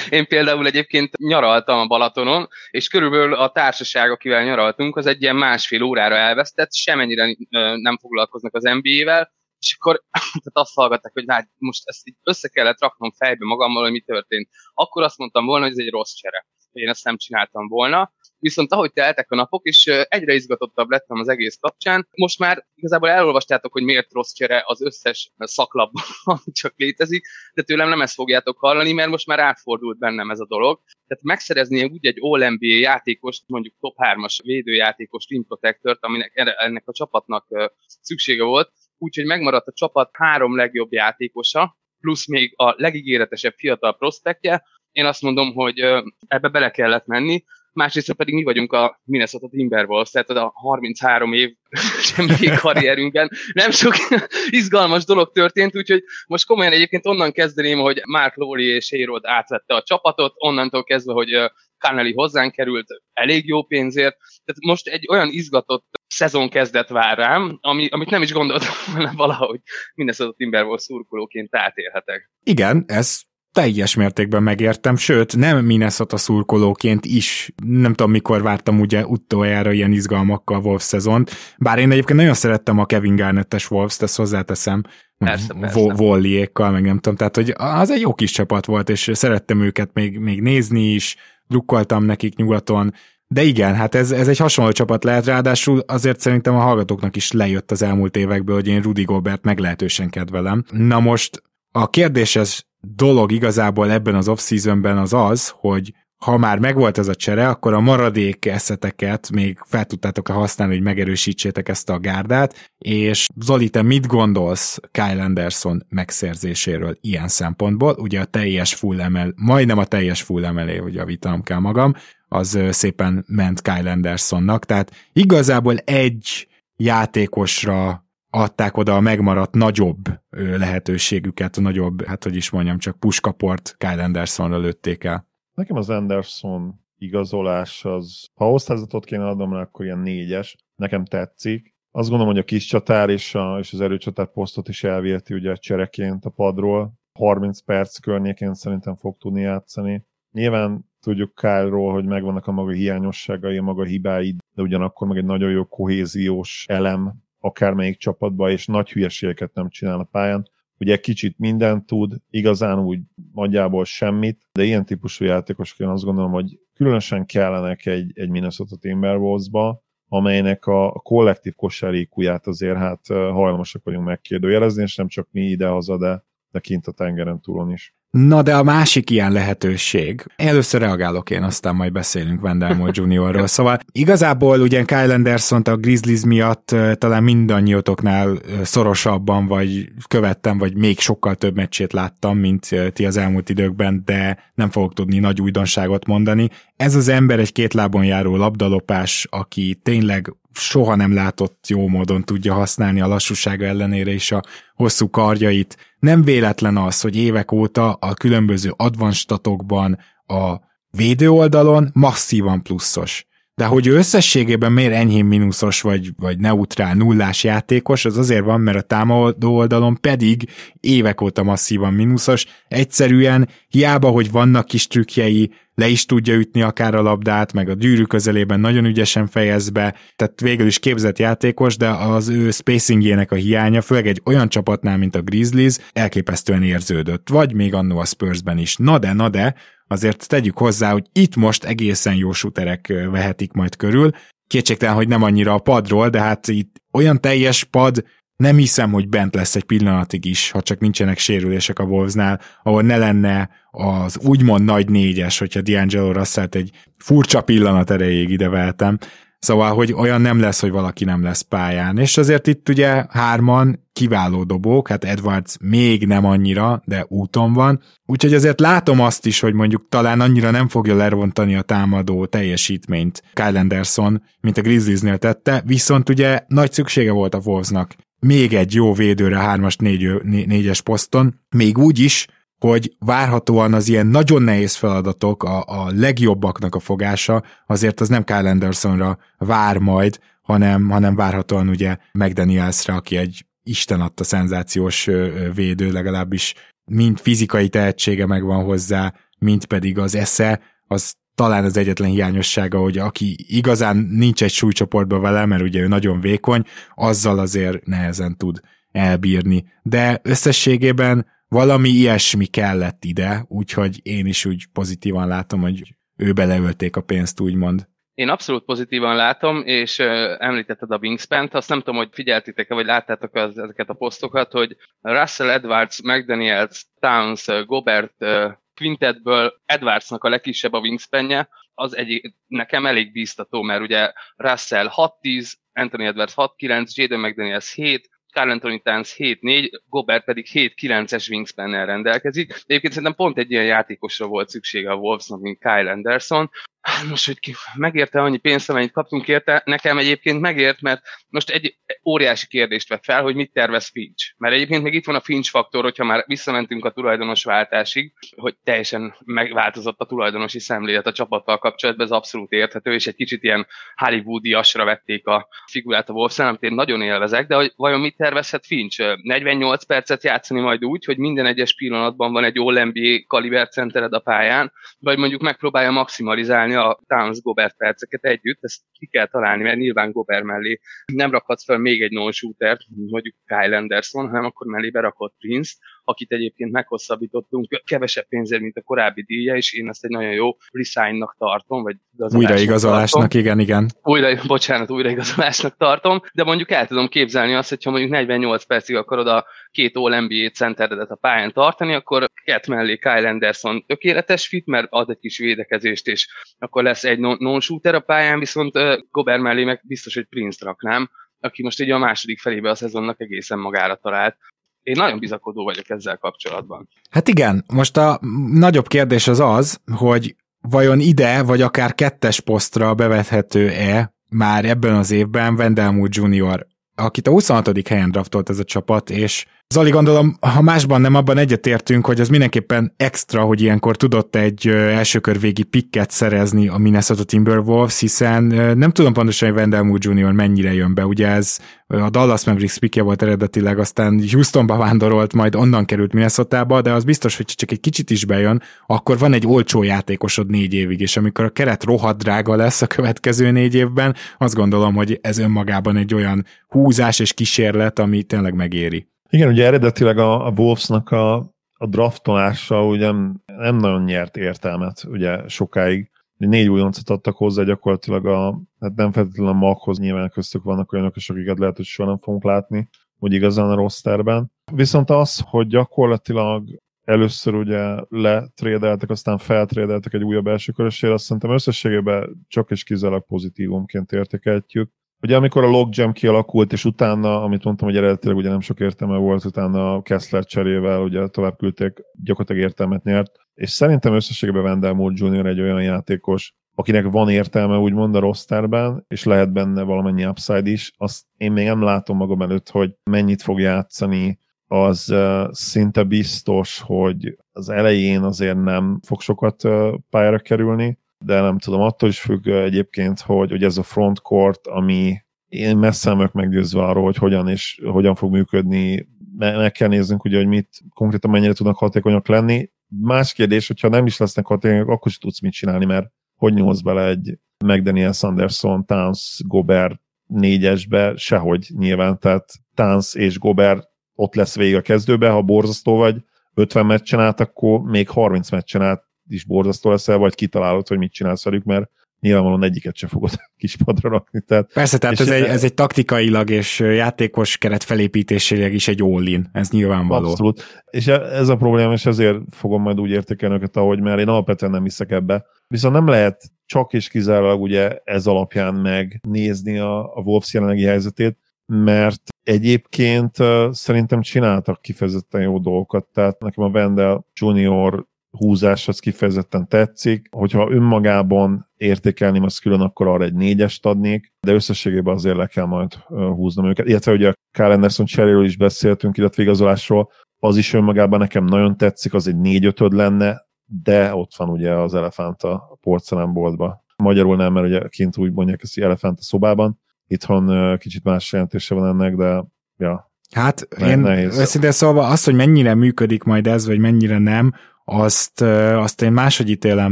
S3: Én például egyébként nyaraltam a Balatonon, és körülbelül a társaság, akivel nyaraltunk, az egy ilyen másfél órára elvesztett, semennyire nem foglalkoznak az NBA-vel, és akkor tehát azt hallgatták, hogy hát most ezt így össze kellett raknom fejbe magammal, hogy mi történt. Akkor azt mondtam volna, hogy ez egy rossz csere, én ezt nem csináltam volna. Viszont ahogy teltek a napok, és egyre izgatottabb lettem az egész kapcsán, most már igazából elolvastátok, hogy miért rossz csere az összes szaklapban, ami csak létezik, de tőlem nem ezt fogjátok hallani, mert most már átfordult bennem ez a dolog. Tehát megszerezni úgy egy All-NBA játékost, mondjuk top 3-as védőjátékos, rim protectort, aminek ennek a csapatnak szüksége volt, úgyhogy megmaradt a csapat három legjobb játékosa, plusz még a legígéretesebb fiatal prospektje. Én azt mondom, hogy ebbe bele kellett menni, másrészt pedig mi vagyunk a Minnesota Timberwolves, tehát a 33 év semmi karrierünkben nem sok izgalmas dolog történt, úgyhogy most komolyan egyébként onnan kezdeném, hogy Mark Lowry és Hayrod átvette a csapatot, onnantól kezdve, hogy Connelly hozzánk került elég jó pénzért, tehát most egy olyan izgatott szezon kezdet vár rám, ami, amit nem is gondoltam volna valahogy Minnesota Timberwolves szurkolóként átélhetek.
S2: Igen, ez teljes mértékben megértem, sőt, nem Minnesota szurkolóként is, nem tudom mikor vártam ugye utoljára ilyen izgalmakkal Wolves szezont, bár én egyébként nagyon szerettem a Kevin Garnett-es Wolves-t, ezt hozzáteszem,
S3: persze, persze.
S2: Volliékkal, meg nem tudom, tehát hogy az egy jó kis csapat volt, és szerettem őket még, még nézni is, drukkoltam nekik nyugaton, de igen, hát ez, ez egy hasonló csapat lehet, ráadásul azért szerintem a hallgatóknak is lejött az elmúlt évekből, hogy én Rudy Gobert meglehetősen kedvelem. Na most a kérdéses dolog igazából ebben az off-seasonben az az, hogy ha már megvolt ez a csere, akkor a maradék eszeteket még fel tudtátok -e használni, hogy megerősítsétek ezt a gárdát, és Zoli, te mit gondolsz Kyle Anderson megszerzéséről ilyen szempontból? Ugye a teljes full emel, majdnem a teljes full emelé, hogy javítanom kell magam, az szépen ment Kyle Andersonnak, tehát igazából egy játékosra adták oda a megmaradt nagyobb lehetőségüket, a nagyobb, hát hogy is mondjam, csak puskaport Kyle Andersonra lőtték el.
S1: Nekem az Anderson igazolás az, ha osztályzatot kéne adnom akkor ilyen négyes. Nekem tetszik. Azt gondolom, hogy a kis csatár és, a, és az erőcsatár posztot is elvérti ugye csereként a padról. 30 perc környékén szerintem fog tudni játszani. Nyilván tudjuk Kyle-ról, hogy megvannak a maga hiányosságai, a maga hibái, de ugyanakkor meg egy nagyon jó kohéziós elem akármelyik csapatba, és nagy hülyeségeket nem csinál a pályán. Ugye kicsit mindent tud, igazán úgy nagyjából semmit, de ilyen típusú játékosok én azt gondolom, hogy különösen kellenek egy, egy Minnesota Timberwolves-ba, amelynek a, kollektív kosárékúját azért hát hajlamosak vagyunk megkérdőjelezni, és nem csak mi idehaza, de, de kint a tengeren túlon is.
S2: Na de a másik ilyen lehetőség, először reagálok én, aztán majd beszélünk Vendelmo Juniorról. Szóval igazából ugye Kyle anderson a Grizzlies miatt talán mindannyiotoknál szorosabban vagy követtem, vagy még sokkal több meccsét láttam, mint ti az elmúlt időkben, de nem fogok tudni nagy újdonságot mondani. Ez az ember egy két lábon járó labdalopás, aki tényleg soha nem látott jó módon tudja használni a lassúsága ellenére is a hosszú karjait. Nem véletlen az, hogy évek óta a különböző advanstatokban a védő oldalon masszívan pluszos. De hogy ő összességében miért enyhén mínuszos vagy, vagy neutrál, nullás játékos, az azért van, mert a támadó oldalon pedig évek óta masszívan mínuszos. Egyszerűen hiába, hogy vannak kis trükkjei, le is tudja ütni akár a labdát, meg a gyűrű közelében nagyon ügyesen fejez be, tehát végül is képzett játékos, de az ő spacingjének a hiánya, főleg egy olyan csapatnál, mint a Grizzlies, elképesztően érződött, vagy még annó a Spursben is. Na de, na de, azért tegyük hozzá, hogy itt most egészen jó suterek vehetik majd körül. Kétségtelen, hogy nem annyira a padról, de hát itt olyan teljes pad, nem hiszem, hogy bent lesz egy pillanatig is, ha csak nincsenek sérülések a Wolvesnál, ahol ne lenne az úgymond nagy négyes, hogyha D'Angelo russell egy furcsa pillanat erejéig ide vehetem. Szóval, hogy olyan nem lesz, hogy valaki nem lesz pályán. És azért itt ugye hárman kiváló dobók, hát Edwards még nem annyira, de úton van. Úgyhogy azért látom azt is, hogy mondjuk talán annyira nem fogja lerontani a támadó teljesítményt Kyle Anderson, mint a Grizzliesnél tette, viszont ugye nagy szüksége volt a Wolvesnak még egy jó védőre hármas négy, négyes poszton, még úgy is, hogy várhatóan az ilyen nagyon nehéz feladatok, a, a legjobbaknak a fogása, azért az nem Kyle Andersonra vár majd, hanem, hanem várhatóan ugye McDanielsre, aki egy Isten adta szenzációs védő, legalábbis mind fizikai tehetsége megvan hozzá, mint pedig az esze, az talán az egyetlen hiányossága, hogy aki igazán nincs egy súlycsoportban vele, mert ugye ő nagyon vékony, azzal azért nehezen tud elbírni. De összességében valami ilyesmi kellett ide, úgyhogy én is úgy pozitívan látom, hogy ő beleölték a pénzt, úgymond.
S3: Én abszolút pozitívan látom, és uh, említetted a Wingspan-t, azt nem tudom, hogy figyeltitek-e, vagy láttátok az, ezeket a posztokat, hogy Russell Edwards, McDaniels, Towns, Gobert uh, Quintetből Edwardsnak a legkisebb a wingspanje, az egy, nekem elég bíztató, mert ugye Russell 6-10, Anthony Edwards 6-9, Jaden McDaniels 7, Carl Anthony Towns 7-4, Gobert pedig 7-9-es wingspan rendelkezik. De egyébként szerintem pont egy ilyen játékosra volt szüksége a Wolvesnak, mint Kyle Anderson, Hát most, hogy megérte annyi pénzt, amennyit kaptunk érte, nekem egyébként megért, mert most egy óriási kérdést vett fel, hogy mit tervez Finch. Mert egyébként még itt van a Finch faktor, hogyha már visszamentünk a tulajdonos váltásig, hogy teljesen megváltozott a tulajdonosi szemlélet a csapattal kapcsolatban, ez abszolút érthető, és egy kicsit ilyen Hollywoodi-asra vették a figurát a Wolves, amit én nagyon élvezek, de hogy vajon mit tervezhet Finch? 48 percet játszani majd úgy, hogy minden egyes pillanatban van egy All NBA kaliber centered a pályán, vagy mondjuk megpróbálja maximalizálni a Towns Gobert perceket együtt, ezt ki kell találni, mert nyilván Gobert mellé nem rakhatsz fel még egy non-shootert, mondjuk Kyle Anderson, hanem akkor mellé berakott Prince-t, akit egyébként meghosszabbítottunk kevesebb pénzért, mint a korábbi díja, és én ezt egy nagyon jó resign-nak tartom, vagy
S2: újraigazolásnak, tartom. igen, igen.
S3: Újra, bocsánat, újraigazolásnak tartom, de mondjuk el tudom képzelni azt, hogyha mondjuk 48 percig akarod a két All NBA centeredet a pályán tartani, akkor Cat mellé Kyle Anderson tökéletes fit, mert ad egy kis védekezést, és akkor lesz egy non-shooter a pályán, viszont Gobert mellé meg biztos, hogy Prince raknám, aki most ugye a második felébe a szezonnak egészen magára talált. Én nagyon bizakodó vagyok ezzel kapcsolatban.
S2: Hát igen, most a nagyobb kérdés az az, hogy vajon ide, vagy akár kettes posztra bevethető-e már ebben az évben Wendell Junior, akit a 26. helyen draftolt ez a csapat, és Zali, gondolom, ha másban nem, abban egyetértünk, hogy az mindenképpen extra, hogy ilyenkor tudott egy elsőkör végi pikket szerezni a Minnesota Timberwolves, hiszen nem tudom pontosan, hogy Wendell Moore Jr. mennyire jön be. Ugye ez a Dallas Mavericks pikje volt eredetileg, aztán Houstonba vándorolt, majd onnan került Minnesotába, de az biztos, hogy csak egy kicsit is bejön, akkor van egy olcsó játékosod négy évig, és amikor a keret rohadt drága lesz a következő négy évben, azt gondolom, hogy ez önmagában egy olyan húzás és kísérlet, ami tényleg megéri.
S1: Igen, ugye eredetileg a, a Wolvesnak a, a draftolása ugye nem nagyon nyert értelmet ugye sokáig. Négy újoncot adtak hozzá gyakorlatilag a, hát nem feltétlenül a maghoz, nyilván köztük vannak olyanok is, akiket lehet, hogy soha nem fogunk látni, hogy igazán a rosterben. Viszont az, hogy gyakorlatilag először ugye letrédeltek, aztán feltrédeltek egy újabb első körösére, azt szerintem összességében csak és kizárólag pozitívumként értékeltjük. Ugye amikor a logjam kialakult, és utána, amit mondtam, hogy eredetileg ugye nem sok értelme volt, utána a Kessler cserével ugye tovább küldték, gyakorlatilag értelmet nyert, és szerintem összességében Wendell Moore Jr. egy olyan játékos, akinek van értelme úgymond a rosterben, és lehet benne valamennyi upside is, azt én még nem látom magam előtt, hogy mennyit fog játszani, az szinte biztos, hogy az elején azért nem fog sokat uh, pályára kerülni, de nem tudom, attól is függ egyébként, hogy, hogy ez a frontcourt, ami én messze nem meggyőzve arról, hogy hogyan és hogyan fog működni, meg kell néznünk ugye, hogy mit konkrétan mennyire tudnak hatékonyak lenni. Más kérdés, hogyha nem is lesznek hatékonyak, akkor is tudsz mit csinálni, mert hogy nyúlsz bele egy McDaniel Sanderson, Towns, Gobert négyesbe, sehogy nyilván, tehát Towns és Gobert ott lesz végig a kezdőbe, ha borzasztó vagy. 50 meccsen át, akkor még 30 meccsen át is borzasztó leszel, vagy kitalálod, hogy mit csinálsz velük, mert nyilvánvalóan egyiket sem fogod kis padra rakni. Tehát,
S2: Persze, tehát ez egy, ez egy taktikailag és játékos keret felépítéséleg is egy all-in, ez nyilvánvaló.
S1: Abszolút. És e- ez a probléma, és ezért fogom majd úgy értékelni őket, ahogy mert én alapvetően nem hiszek ebbe. Viszont nem lehet csak és kizárólag ugye ez alapján megnézni a, a Wolves jelenlegi helyzetét, mert egyébként szerintem csináltak kifejezetten jó dolgokat, tehát nekem a Wendell Junior húzás az kifejezetten tetszik. Hogyha önmagában értékelném azt külön, akkor arra egy négyest adnék, de összességében azért le kell majd húznom őket. Illetve ugye a Kyle Anderson cseréről is beszéltünk, illetve igazolásról, az is önmagában nekem nagyon tetszik, az egy négy-ötöd lenne, de ott van ugye az elefánt a porcelánboltban. Magyarul nem, mert ugye kint úgy mondják ezt, hogy elefánt a szobában. Itthon kicsit más jelentése van ennek, de ja,
S2: Hát ne, én őszintén szóval azt, hogy mennyire működik majd ez, vagy mennyire nem, azt, azt én máshogy ítélem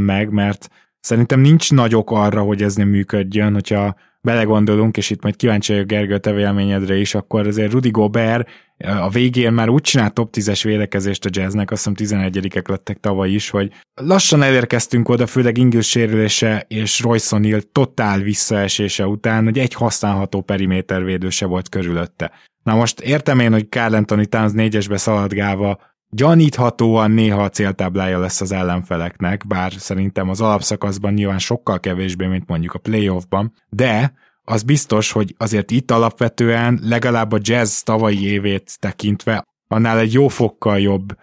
S2: meg, mert szerintem nincs nagy ok arra, hogy ez nem működjön, hogyha belegondolunk, és itt majd kíváncsi vagyok Gergő te véleményedre is, akkor azért Rudy Gobert a végén már úgy csinált top 10-es védekezést a jazznek, azt hiszem 11-ek lettek tavaly is, hogy lassan elérkeztünk oda, főleg Ingles sérülése és Royce O'Neal totál visszaesése után, hogy egy használható perimétervédőse volt körülötte. Na most értem én, hogy Carl Anthony Towns négyesbe szaladgálva gyaníthatóan néha a céltáblája lesz az ellenfeleknek, bár szerintem az alapszakaszban nyilván sokkal kevésbé, mint mondjuk a playoffban, de az biztos, hogy azért itt alapvetően legalább a jazz tavalyi évét tekintve annál egy jó fokkal jobb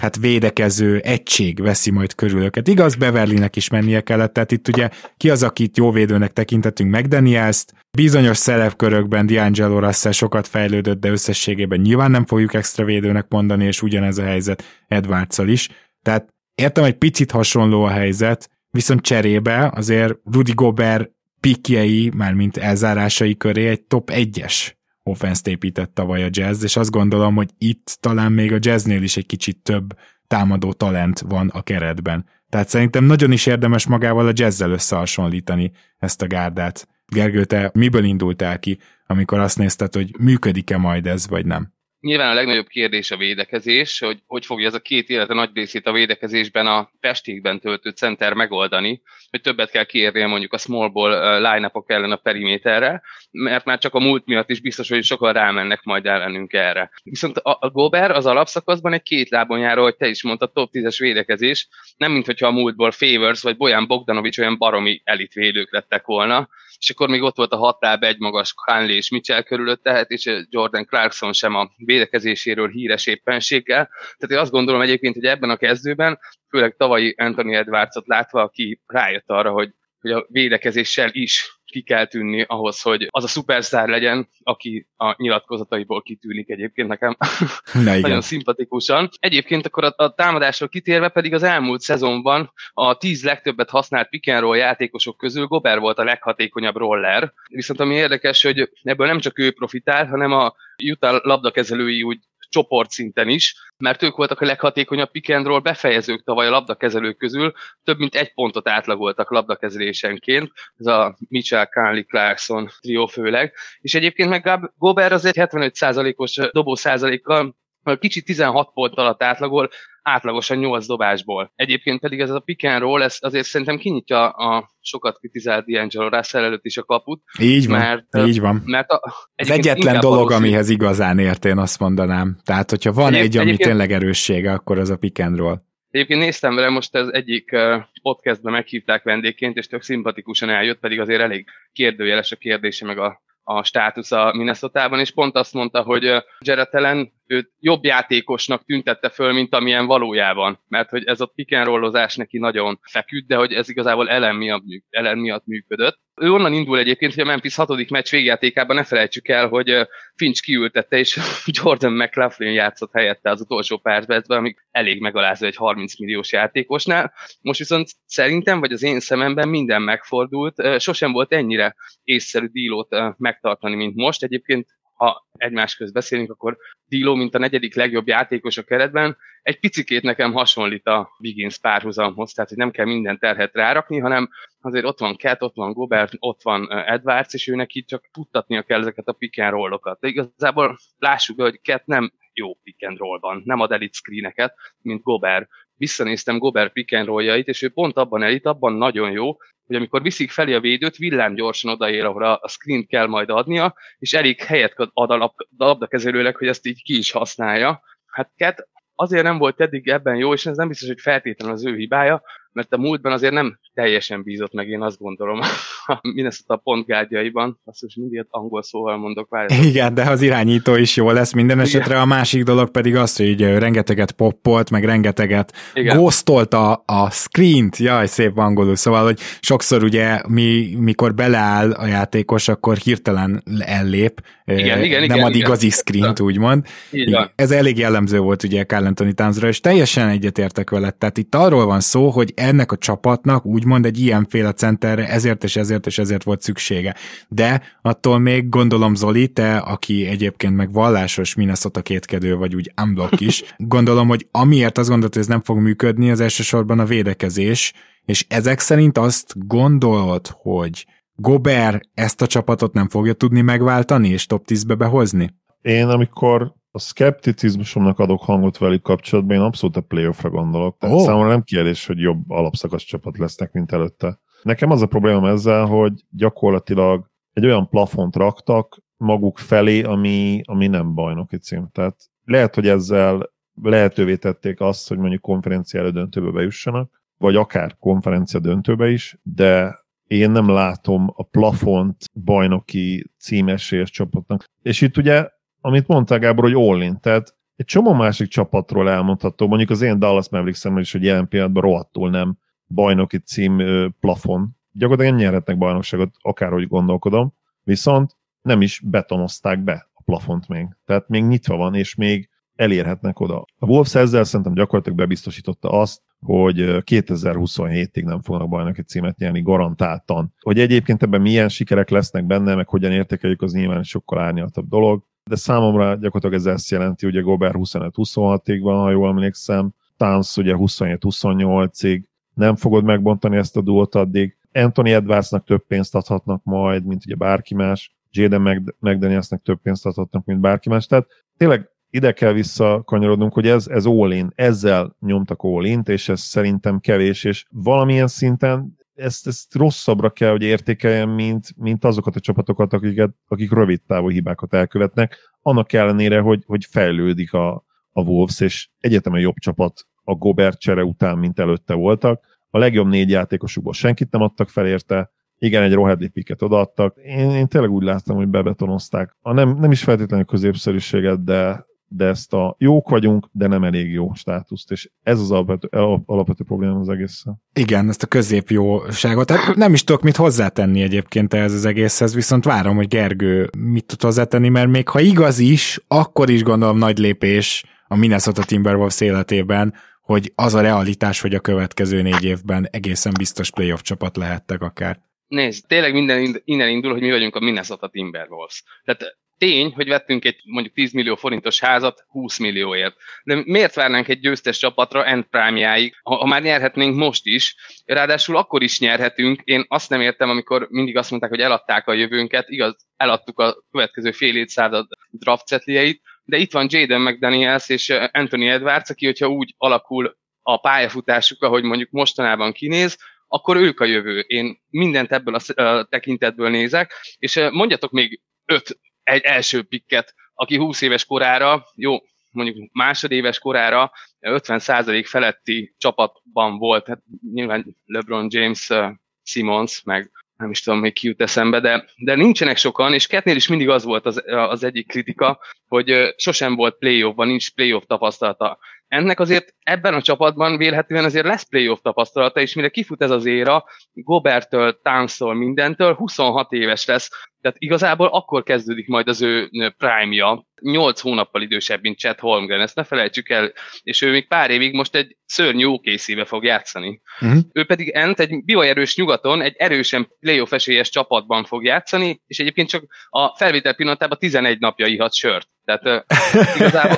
S2: hát védekező egység veszi majd körül őket. Igaz, Beverlynek is mennie kellett, tehát itt ugye ki az, akit jó védőnek tekintetünk meg Daniels-t, bizonyos szerepkörökben D'Angelo Russell sokat fejlődött, de összességében nyilván nem fogjuk extra védőnek mondani, és ugyanez a helyzet edwards is. Tehát értem, egy picit hasonló a helyzet, viszont cserébe azért Rudy Gobert pikjei, mármint elzárásai köré egy top 1-es offenszt épített tavaly a jazz, és azt gondolom, hogy itt talán még a jazznél is egy kicsit több támadó talent van a keretben. Tehát szerintem nagyon is érdemes magával a jazzzel összehasonlítani ezt a gárdát. Gergő, te miből indultál ki, amikor azt nézted, hogy működik-e majd ez, vagy nem?
S3: Nyilván a legnagyobb kérdés a védekezés, hogy hogy fogja ez a két élete nagy részét a védekezésben a testékben töltött center megoldani, hogy többet kell kiérnie mondjuk a small ball line ellen a periméterre, mert már csak a múlt miatt is biztos, hogy sokan rámennek majd ellenünk erre. Viszont a, a Gober az alapszakaszban egy két lábon járó, hogy te is mondtad, top 10-es védekezés, nem mint hogyha a múltból Favors vagy Bojan Bogdanovics olyan baromi elitvédők lettek volna, és akkor még ott volt a hatláb egy magas Hanley és Mitchell körülött, tehát és Jordan Clarkson sem a védekezéséről híres éppenséggel. Tehát én azt gondolom egyébként, hogy ebben a kezdőben, főleg tavalyi Anthony Edwardsot látva, aki rájött arra, hogy hogy a védekezéssel is ki kell tűnni ahhoz, hogy az a szupersztár legyen, aki a nyilatkozataiból kitűnik egyébként nekem nagyon szimpatikusan. Egyébként akkor a, a támadásról kitérve pedig az elmúlt szezonban a tíz legtöbbet használt pick and roll játékosok közül Gober volt a leghatékonyabb roller. Viszont ami érdekes, hogy ebből nem csak ő profitál, hanem a Utah labdakezelői úgy csoportszinten is, mert ők voltak a leghatékonyabb pick and roll befejezők tavaly a labdakezelők közül, több mint egy pontot átlagoltak labdakezelésenként, ez a Mitchell, Conley, Clarkson trió főleg, és egyébként meg Gobert az egy 75%-os dobó százalékkal kicsit 16 pont alatt átlagol, átlagosan 8 dobásból. Egyébként pedig ez a pick and roll, ez azért szerintem kinyitja a sokat kritizált D'Angelo Russell előtt is a kaput.
S2: Így van, mert, így van. Mert a, az egyetlen dolog, valószínű... amihez igazán ért, én azt mondanám. Tehát, hogyha van egy, egy ami tényleg erőssége, akkor az a pick and roll.
S3: Egyébként néztem vele, most az egyik podcastben meghívták vendégként, és tök szimpatikusan eljött, pedig azért elég kérdőjeles a kérdése, meg a, a státusz a Minnesota-ban, és pont azt mondta, hogy Jared Allen őt jobb játékosnak tüntette föl, mint amilyen valójában. Mert hogy ez a pick neki nagyon feküdt, de hogy ez igazából ellen miatt, ellen miatt működött. Ő onnan indul egyébként, hogy a Memphis hatodik meccs végjátékában ne felejtsük el, hogy Finch kiültette, és Jordan McLaughlin játszott helyette az utolsó percben, amíg elég megalázó egy 30 milliós játékosnál. Most viszont szerintem, vagy az én szememben minden megfordult. Sosem volt ennyire észszerű dílót megtartani, mint most. Egyébként ha egymás közt beszélünk, akkor Dilo, mint a negyedik legjobb játékos a keretben, egy picikét nekem hasonlít a Wiggins párhuzamhoz, tehát hogy nem kell minden terhet rárakni, hanem azért ott van Cat, ott van Gobert, ott van Edwards, és őnek itt csak futtatnia kell ezeket a pick and roll-okat. De igazából lássuk be, hogy Cat nem jó pick and roll-ban, nem ad elit screeneket, mint Gobert. Visszanéztem Gobert roll-jait, és ő pont abban elit, abban nagyon jó, hogy amikor viszik felé a védőt, villám gyorsan odaér, ahol a screen kell majd adnia, és elég helyet ad a labdakezelőleg, hogy ezt így ki is használja. Hát Cat azért nem volt eddig ebben jó, és ez nem biztos, hogy feltétlenül az ő hibája, mert a múltban azért nem teljesen bízott meg, én azt gondolom, a Minnesota pontgárdjaiban. Azt is mindig angol szóval mondok.
S2: Várjátok. Igen, de az irányító is jó lesz minden Igen. esetre. A másik dolog pedig az, hogy rengeteget poppolt, meg rengeteget Igen. ghostolta a screen-t. Jaj, szép angolul. Szóval, hogy sokszor ugye mi, mikor beleáll a játékos, akkor hirtelen ellép.
S3: Igen, igen,
S2: nem
S3: igen,
S2: ad igazi screen-t, úgymond. Igen. Ez elég jellemző volt ugye Carl Anthony Townsra, és teljesen egyetértek vele. Tehát itt arról van szó, hogy ennek a csapatnak úgymond egy ilyenféle centerre ezért és ezért és ezért volt szüksége. De attól még gondolom Zoli, te, aki egyébként meg vallásos Minnesota kétkedő vagy úgy unblock is, gondolom, hogy amiért azt gondolod, hogy ez nem fog működni, az elsősorban a védekezés, és ezek szerint azt gondolod, hogy Gober ezt a csapatot nem fogja tudni megváltani és top 10-be behozni?
S1: Én amikor a szkepticizmusomnak adok hangot velük kapcsolatban, én abszolút a playoffra gondolok. Tehát oh. számomra nem kérdés, hogy jobb alapszakasz csapat lesznek, mint előtte. Nekem az a problémám ezzel, hogy gyakorlatilag egy olyan plafont raktak maguk felé, ami, ami nem bajnoki cím. Tehát lehet, hogy ezzel lehetővé tették azt, hogy mondjuk konferencia elődöntőbe bejussanak, vagy akár konferencia döntőbe is, de én nem látom a plafont bajnoki címesélyes csapatnak. És itt ugye amit mondtál Gábor, hogy all tehát egy csomó másik csapatról elmondható, mondjuk az én Dallas mavericks is, hogy jelen pillanatban rohadtul nem bajnoki cím plafon. Gyakorlatilag nem nyerhetnek bajnokságot, akárhogy gondolkodom, viszont nem is betonozták be a plafont még. Tehát még nyitva van, és még elérhetnek oda. A Wolves ezzel szerintem gyakorlatilag bebiztosította azt, hogy 2027-ig nem fognak bajnoki címet nyerni garantáltan. Hogy egyébként ebben milyen sikerek lesznek benne, meg hogyan értékeljük, az nyilván sokkal árnyaltabb dolog de számomra gyakorlatilag ez ezt jelenti, ugye Gobert 25-26-ig van, ha jól emlékszem, Towns ugye 27-28-ig, nem fogod megbontani ezt a duót addig. Anthony Edwardsnak több pénzt adhatnak majd, mint ugye bárki más, Jaden McDanielsnek több pénzt adhatnak, mint bárki más. Tehát tényleg ide kell visszakanyarodnunk, hogy ez, ez all-in, ezzel nyomtak all és ez szerintem kevés, és valamilyen szinten ezt, ezt rosszabbra kell, hogy értékeljem, mint, mint azokat a csapatokat, akiket, akik rövid távú hibákat elkövetnek, annak ellenére, hogy, hogy fejlődik a, a Wolves, és egyetemen jobb csapat a Gobert csere után, mint előtte voltak. A legjobb négy játékosukból senkit nem adtak fel érte, igen, egy Rohedli piket odaadtak. Én, én tényleg úgy láttam, hogy bebetonozták. A nem, nem is feltétlenül középszerűséget, de, de ezt a jók vagyunk, de nem elég jó státuszt, és ez az alapvető, alapvető probléma az egészen.
S2: Igen, ezt a középjóságot. Hát nem is tudok mit hozzátenni egyébként ehhez az egészhez, viszont várom, hogy Gergő mit tud hozzátenni, mert még ha igaz is, akkor is gondolom nagy lépés a Minnesota Timberwolves életében, hogy az a realitás, hogy a következő négy évben egészen biztos playoff csapat lehettek akár.
S3: Nézd, tényleg minden innen indul, hogy mi vagyunk a Minnesota Timberwolves. Tehát tény, hogy vettünk egy mondjuk 10 millió forintos házat 20 millióért. De miért várnánk egy győztes csapatra end prime ha, már nyerhetnénk most is? Ráadásul akkor is nyerhetünk. Én azt nem értem, amikor mindig azt mondták, hogy eladták a jövőnket. Igaz, eladtuk a következő fél évszázad draft de itt van Jaden McDaniels és Anthony Edwards, aki, hogyha úgy alakul a pályafutásuk, ahogy mondjuk mostanában kinéz, akkor ők a jövő. Én mindent ebből a tekintetből nézek, és mondjatok még öt egy első pikket, aki 20 éves korára, jó, mondjuk másodéves korára 50% feletti csapatban volt, hát nyilván LeBron James, Simmons, meg nem is tudom, még ki jut eszembe, de, de nincsenek sokan, és Ketnél is mindig az volt az, az egyik kritika, hogy sosem volt playoffban, nincs playoff tapasztalata ennek azért ebben a csapatban vélhetően azért lesz playoff tapasztalata, és mire kifut ez az éra, Gobertől, Townstól, mindentől, 26 éves lesz, tehát igazából akkor kezdődik majd az ő prime-ja. 8 hónappal idősebb, mint Chet Holmgren, ezt ne felejtsük el, és ő még pár évig most egy szörnyű OKC-be fog játszani. Uh-huh. Ő pedig Ent egy bioerős nyugaton, egy erősen playoff esélyes csapatban fog játszani, és egyébként csak a felvétel pillanatában 11 napja ihat sört. Tehát igazából...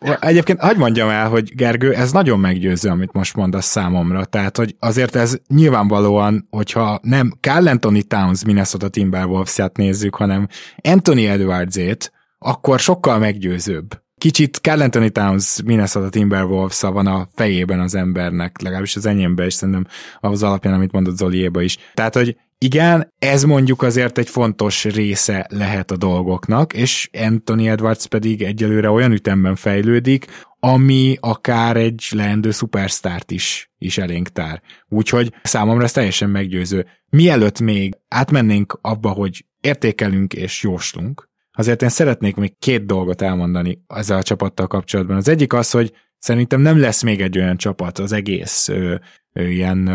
S2: Egyébként hagyd mondjam el, hogy Gergő, ez nagyon meggyőző, amit most mondasz számomra. Tehát, hogy azért ez nyilvánvalóan, hogyha nem Carl Anthony Towns Minnesota Timberwolves-ját nézzük, hanem Anthony Edwards-ét, akkor sokkal meggyőzőbb. Kicsit Carl Anthony Towns Minnesota timberwolves van a fejében az embernek, legalábbis az enyémben, és szerintem az alapján, amit mondott Zoliéba is. Tehát, hogy igen, ez mondjuk azért egy fontos része lehet a dolgoknak, és Anthony Edwards pedig egyelőre olyan ütemben fejlődik, ami akár egy leendő szupersztárt is, is elénk tár. Úgyhogy számomra ez teljesen meggyőző. Mielőtt még átmennénk abba, hogy értékelünk és jóslunk, azért én szeretnék még két dolgot elmondani ezzel a csapattal kapcsolatban. Az egyik az, hogy szerintem nem lesz még egy olyan csapat az egész ö, ö, ilyen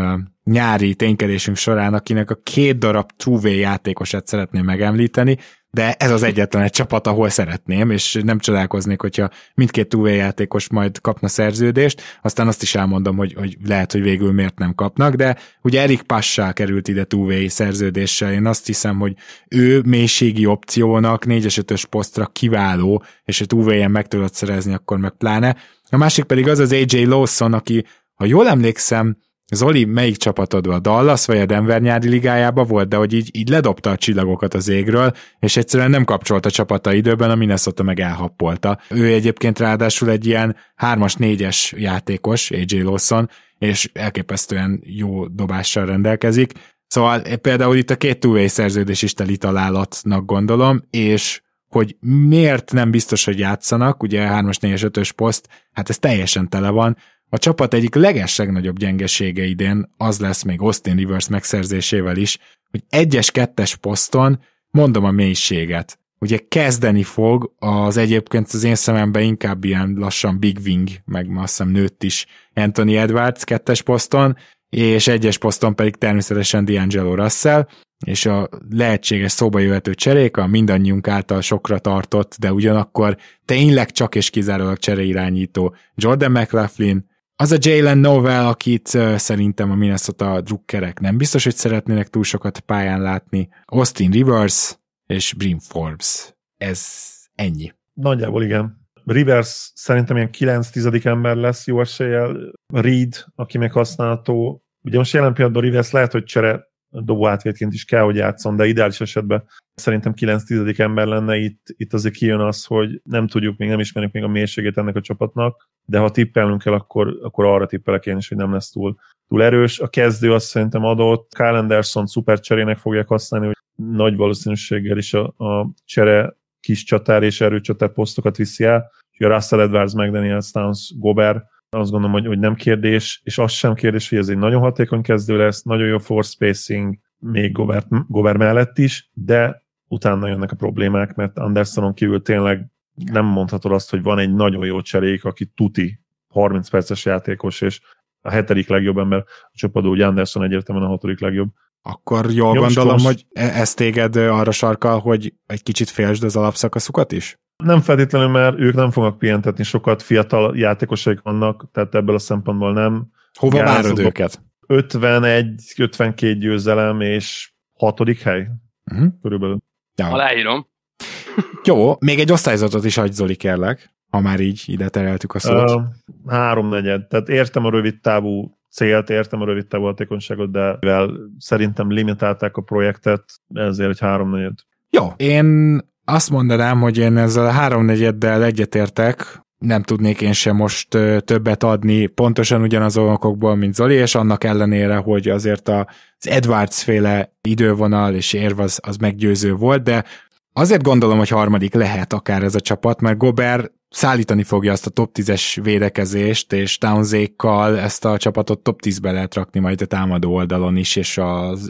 S2: nyári ténykedésünk során, akinek a két darab 2 játékosát szeretném megemlíteni, de ez az egyetlen egy csapat, ahol szeretném, és nem csodálkoznék, hogyha mindkét 2 játékos majd kapna szerződést, aztán azt is elmondom, hogy, hogy lehet, hogy végül miért nem kapnak, de ugye Erik Passá került ide 2 szerződéssel, én azt hiszem, hogy ő mélységi opciónak 4-es 5 posztra kiváló, és a 2 meg tudod szerezni, akkor meg pláne. A másik pedig az az AJ Lawson, aki, ha jól emlékszem, Zoli, melyik csapatod a Dallas vagy a Denver nyári ligájába volt, de hogy így, így ledobta a csillagokat az égről, és egyszerűen nem kapcsolta csapata időben, a Minnesota meg elhappolta. Ő egyébként ráadásul egy ilyen 3-as, 4-es játékos, AJ Lawson, és elképesztően jó dobással rendelkezik. Szóval például itt a két two szerződés is teli találatnak gondolom, és hogy miért nem biztos, hogy játszanak, ugye 3-as, 4-es, 5-ös poszt, hát ez teljesen tele van, a csapat egyik leges legnagyobb gyengesége idén az lesz még Austin Rivers megszerzésével is, hogy egyes kettes poszton mondom a mélységet. Ugye kezdeni fog az egyébként az én szememben inkább ilyen lassan Big Wing, meg azt hiszem nőtt is Anthony Edwards kettes poszton, és egyes poszton pedig természetesen D'Angelo Russell, és a lehetséges szóba jöhető cserék a mindannyiunk által sokra tartott, de ugyanakkor tényleg csak és kizárólag csereirányító Jordan McLaughlin, az a Jalen Novel, akit szerintem a Minnesota drukkerek nem biztos, hogy szeretnének túl sokat pályán látni. Austin Rivers és Brim Forbes. Ez ennyi.
S1: Nagyjából igen. Rivers szerintem ilyen 9-10 ember lesz jó eséllyel. Reed, aki meg használható. Ugye most jelen pillanatban Rivers lehet, hogy csere dobó átvétként is kell, hogy játszon, de ideális esetben szerintem 9-10 ember lenne. Itt, itt azért kijön az, hogy nem tudjuk, még nem ismerjük még a mélységét ennek a csapatnak, de ha tippelnünk kell, akkor, akkor arra tippelek én is, hogy nem lesz túl, túl erős. A kezdő azt szerintem adott, Kyle Anderson szuper cserének fogják használni, hogy nagy valószínűséggel is a, a csere kis csatár és erőcsatár posztokat viszi el, a Russell Edwards, McDaniels, Towns, Gobert, azt gondolom, hogy, hogy nem kérdés, és az sem kérdés, hogy ez egy nagyon hatékony kezdő lesz, nagyon jó force spacing, még Gobert, Gobert mellett is, de utána jönnek a problémák, mert Andersonon kívül tényleg nem mondhatod azt, hogy van egy nagyon jó cserék, aki tuti 30 perces játékos, és a hetedik legjobb ember a csapatban, ugye Anderson egyértelműen a hatodik legjobb.
S2: Akkor jól Jó, gondolom, most... hogy e- ez téged arra sarkal, hogy egy kicsit félsd az alapszakaszukat is?
S1: Nem feltétlenül, mert ők nem fognak pihentetni, sokat fiatal játékosaik vannak, tehát ebből a szempontból nem.
S2: Hova várod őket?
S1: 51-52 győzelem és hatodik hely. Uh-huh. Körülbelül.
S3: Ja. Aláírom.
S2: Jó, még egy osztályzatot is adj Zoli, kérlek, ha már így ide tereltük a szót. Uh,
S1: háromnegyed. Tehát értem a rövid távú célt, értem a rövid távú hatékonyságot, de mivel szerintem limitálták a projektet, ezért egy háromnegyed.
S2: Jó, én Azt mondanám, hogy én ezzel a háromnegyeddel egyetértek, nem tudnék én sem most többet adni, pontosan ugyanazon okokból, mint Zoli, és annak ellenére, hogy azért az Edwards féle idővonal és érv az, az meggyőző volt, de azért gondolom, hogy harmadik lehet akár ez a csapat, mert Gobert szállítani fogja azt a top 10-es védekezést, és Townsékkal ezt a csapatot top 10-be lehet rakni majd a támadó oldalon is, és az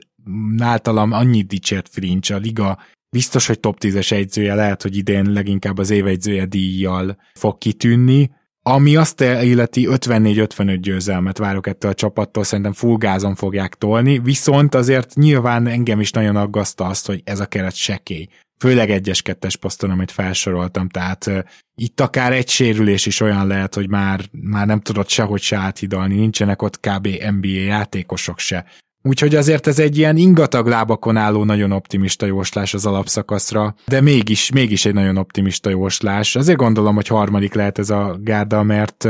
S2: általam annyit dicsért Frincs, a liga biztos, hogy top 10-es egyzője, lehet, hogy idén leginkább az évegyzője díjjal fog kitűnni, ami azt illeti 54-55 győzelmet várok ettől a csapattól, szerintem full gázon fogják tolni, viszont azért nyilván engem is nagyon aggaszta azt, hogy ez a keret sekély. Főleg egyes-kettes poszton, amit felsoroltam, tehát uh, itt akár egy sérülés is olyan lehet, hogy már, már nem tudod sehogy se áthidalni, nincsenek ott kb. NBA játékosok se. Úgyhogy azért ez egy ilyen ingatag lábakon álló nagyon optimista jóslás az alapszakaszra, de mégis, mégis egy nagyon optimista jóslás. Azért gondolom, hogy harmadik lehet ez a gárda, mert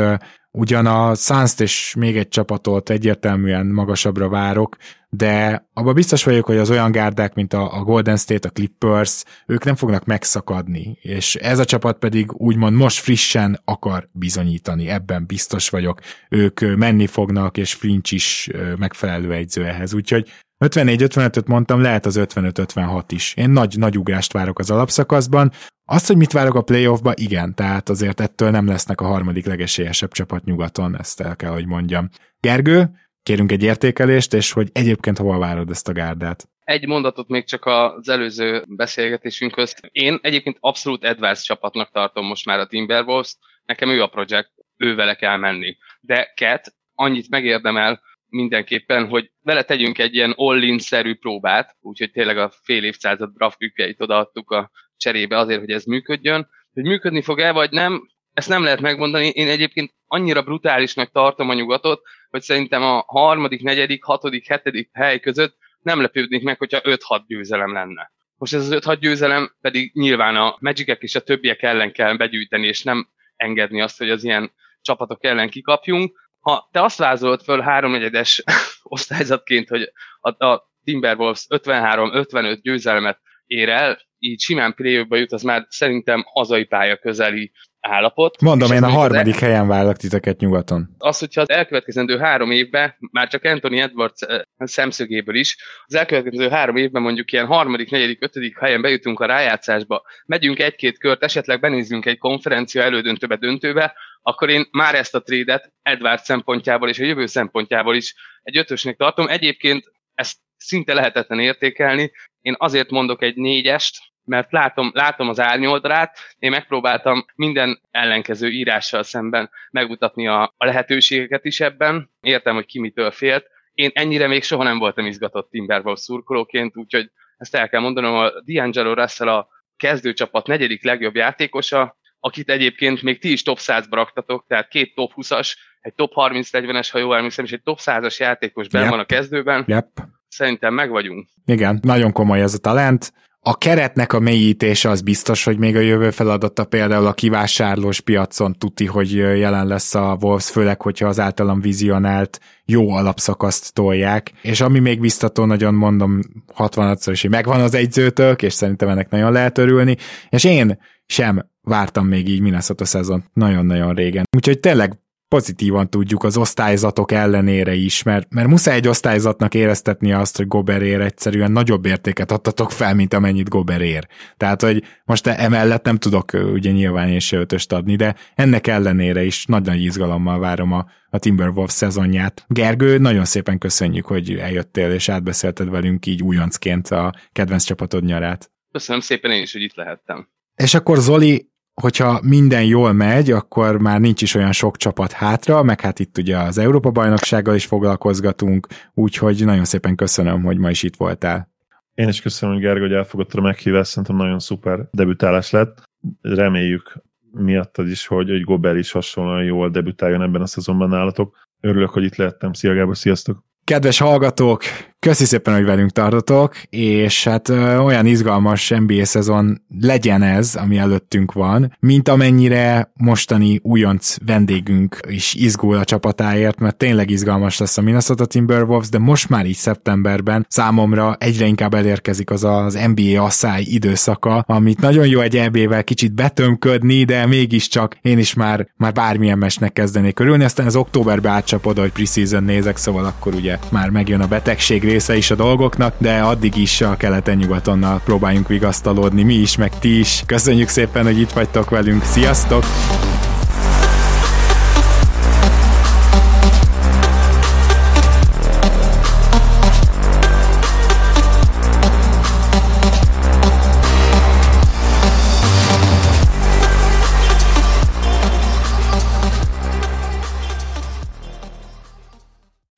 S2: ugyan a suns és még egy csapatot egyértelműen magasabbra várok, de abba biztos vagyok, hogy az olyan gárdák, mint a Golden State, a Clippers, ők nem fognak megszakadni, és ez a csapat pedig úgymond most frissen akar bizonyítani, ebben biztos vagyok. Ők menni fognak, és Flinch is megfelelő egyző ehhez, úgyhogy 54-55-öt mondtam, lehet az 55-56 is. Én nagy, nagy ugrást várok az alapszakaszban. Azt, hogy mit várok a playoffba, igen, tehát azért ettől nem lesznek a harmadik legesélyesebb csapat nyugaton, ezt el kell, hogy mondjam. Gergő, kérünk egy értékelést, és hogy egyébként hova várod ezt a gárdát?
S3: Egy mondatot még csak az előző beszélgetésünkhöz. Én egyébként abszolút Edwards csapatnak tartom most már a Timberwolves, nekem ő a projekt, ő kell menni. De Cat annyit megérdemel mindenképpen, hogy vele tegyünk egy ilyen all-in-szerű próbát, úgyhogy tényleg a fél évszázad draftjükkeit odaadtuk a cserébe azért, hogy ez működjön. Hogy működni fog-e, vagy nem, ezt nem lehet megmondani. Én egyébként annyira brutálisnak tartom a nyugatot, hogy szerintem a harmadik, negyedik, hatodik, hetedik hely között nem lepődnék meg, hogyha 5-6 győzelem lenne. Most ez az 5-6 győzelem pedig nyilván a Magicek és a többiek ellen kell begyűjteni, és nem engedni azt, hogy az ilyen csapatok ellen kikapjunk. Ha te azt vázolod föl háromnegyedes osztályzatként, hogy a, a Timberwolves 53-55 győzelmet ér el, így simán play jut, az már szerintem hazai pálya közeli állapot.
S2: Mondom, én a harmadik helyen várlak titeket nyugaton.
S3: Az, hogyha az elkövetkezendő három évben, már csak Anthony Edwards eh, szemszögéből is, az elkövetkezendő három évben mondjuk ilyen harmadik, negyedik, ötödik helyen bejutunk a rájátszásba, megyünk egy-két kört, esetleg benézzünk egy konferencia elődöntőbe, döntőbe, akkor én már ezt a trédet Edwards szempontjából és a jövő szempontjából is egy ötösnek tartom. Egyébként ezt szinte lehetetlen értékelni. Én azért mondok egy négyest, mert látom, látom az árnyoldrát, én megpróbáltam minden ellenkező írással szemben megmutatni a, a lehetőségeket is ebben, értem, hogy ki mitől félt. Én ennyire még soha nem voltam izgatott Timberwolves szurkolóként, úgyhogy ezt el kell mondanom, a D'Angelo Russell a kezdőcsapat negyedik legjobb játékosa, akit egyébként még ti is top 100-ba raktatok, tehát két top 20-as, egy top 30-40-es, ha jól emlékszem, és egy top 100-as játékos yep. van a kezdőben.
S2: Yep.
S3: Szerintem meg vagyunk.
S2: Igen, nagyon komoly ez a talent a keretnek a mélyítése az biztos, hogy még a jövő feladata például a kivásárlós piacon tuti, hogy jelen lesz a Wolves, főleg, hogyha az általam vizionált jó alapszakaszt tolják, és ami még biztató, nagyon mondom 60-szor is, hogy megvan az egyzőtök, és szerintem ennek nagyon lehet örülni, és én sem vártam még így Minnesota szezon nagyon-nagyon régen. Úgyhogy tényleg pozitívan tudjuk az osztályzatok ellenére is, mert, mert muszáj egy osztályzatnak éreztetni azt, hogy Goberér egyszerűen nagyobb értéket adtatok fel, mint amennyit Goberér. Tehát, hogy most emellett nem tudok ugye nyilván én se ötöst adni, de ennek ellenére is nagy-nagy izgalommal várom a, a Timberwolves szezonját. Gergő, nagyon szépen köszönjük, hogy eljöttél és átbeszélted velünk így újoncként a kedvenc csapatod nyarát.
S3: Köszönöm szépen én is, hogy itt lehettem.
S2: És akkor Zoli, hogyha minden jól megy, akkor már nincs is olyan sok csapat hátra, meg hát itt ugye az Európa-bajnoksággal is foglalkozgatunk, úgyhogy nagyon szépen köszönöm, hogy ma is itt voltál.
S1: Én is köszönöm, hogy Gergő, hogy elfogadta a meghívást, szerintem nagyon szuper debütálás lett. Reméljük miattad is, hogy, hogy Gobel is hasonlóan jól debütáljon ebben a szezonban nálatok. Örülök, hogy itt lehettem. Szia Gábor, sziasztok!
S2: Kedves hallgatók, Köszi szépen, hogy velünk tartotok, és hát ö, olyan izgalmas NBA szezon legyen ez, ami előttünk van, mint amennyire mostani újonc vendégünk is izgul a csapatáért, mert tényleg izgalmas lesz a Minnesota Timberwolves, de most már így szeptemberben számomra egyre inkább elérkezik az az NBA asszály időszaka, amit nagyon jó egy EB-vel kicsit betömködni, de mégiscsak én is már, már bármilyen mesnek kezdenék körülni, aztán az októberbe átcsapod, hogy preseason nézek, szóval akkor ugye már megjön a betegség része is a dolgoknak, de addig is a keleten-nyugatonnal próbáljunk vigasztalódni, mi is, meg ti is. Köszönjük szépen, hogy itt vagytok velünk, sziasztok!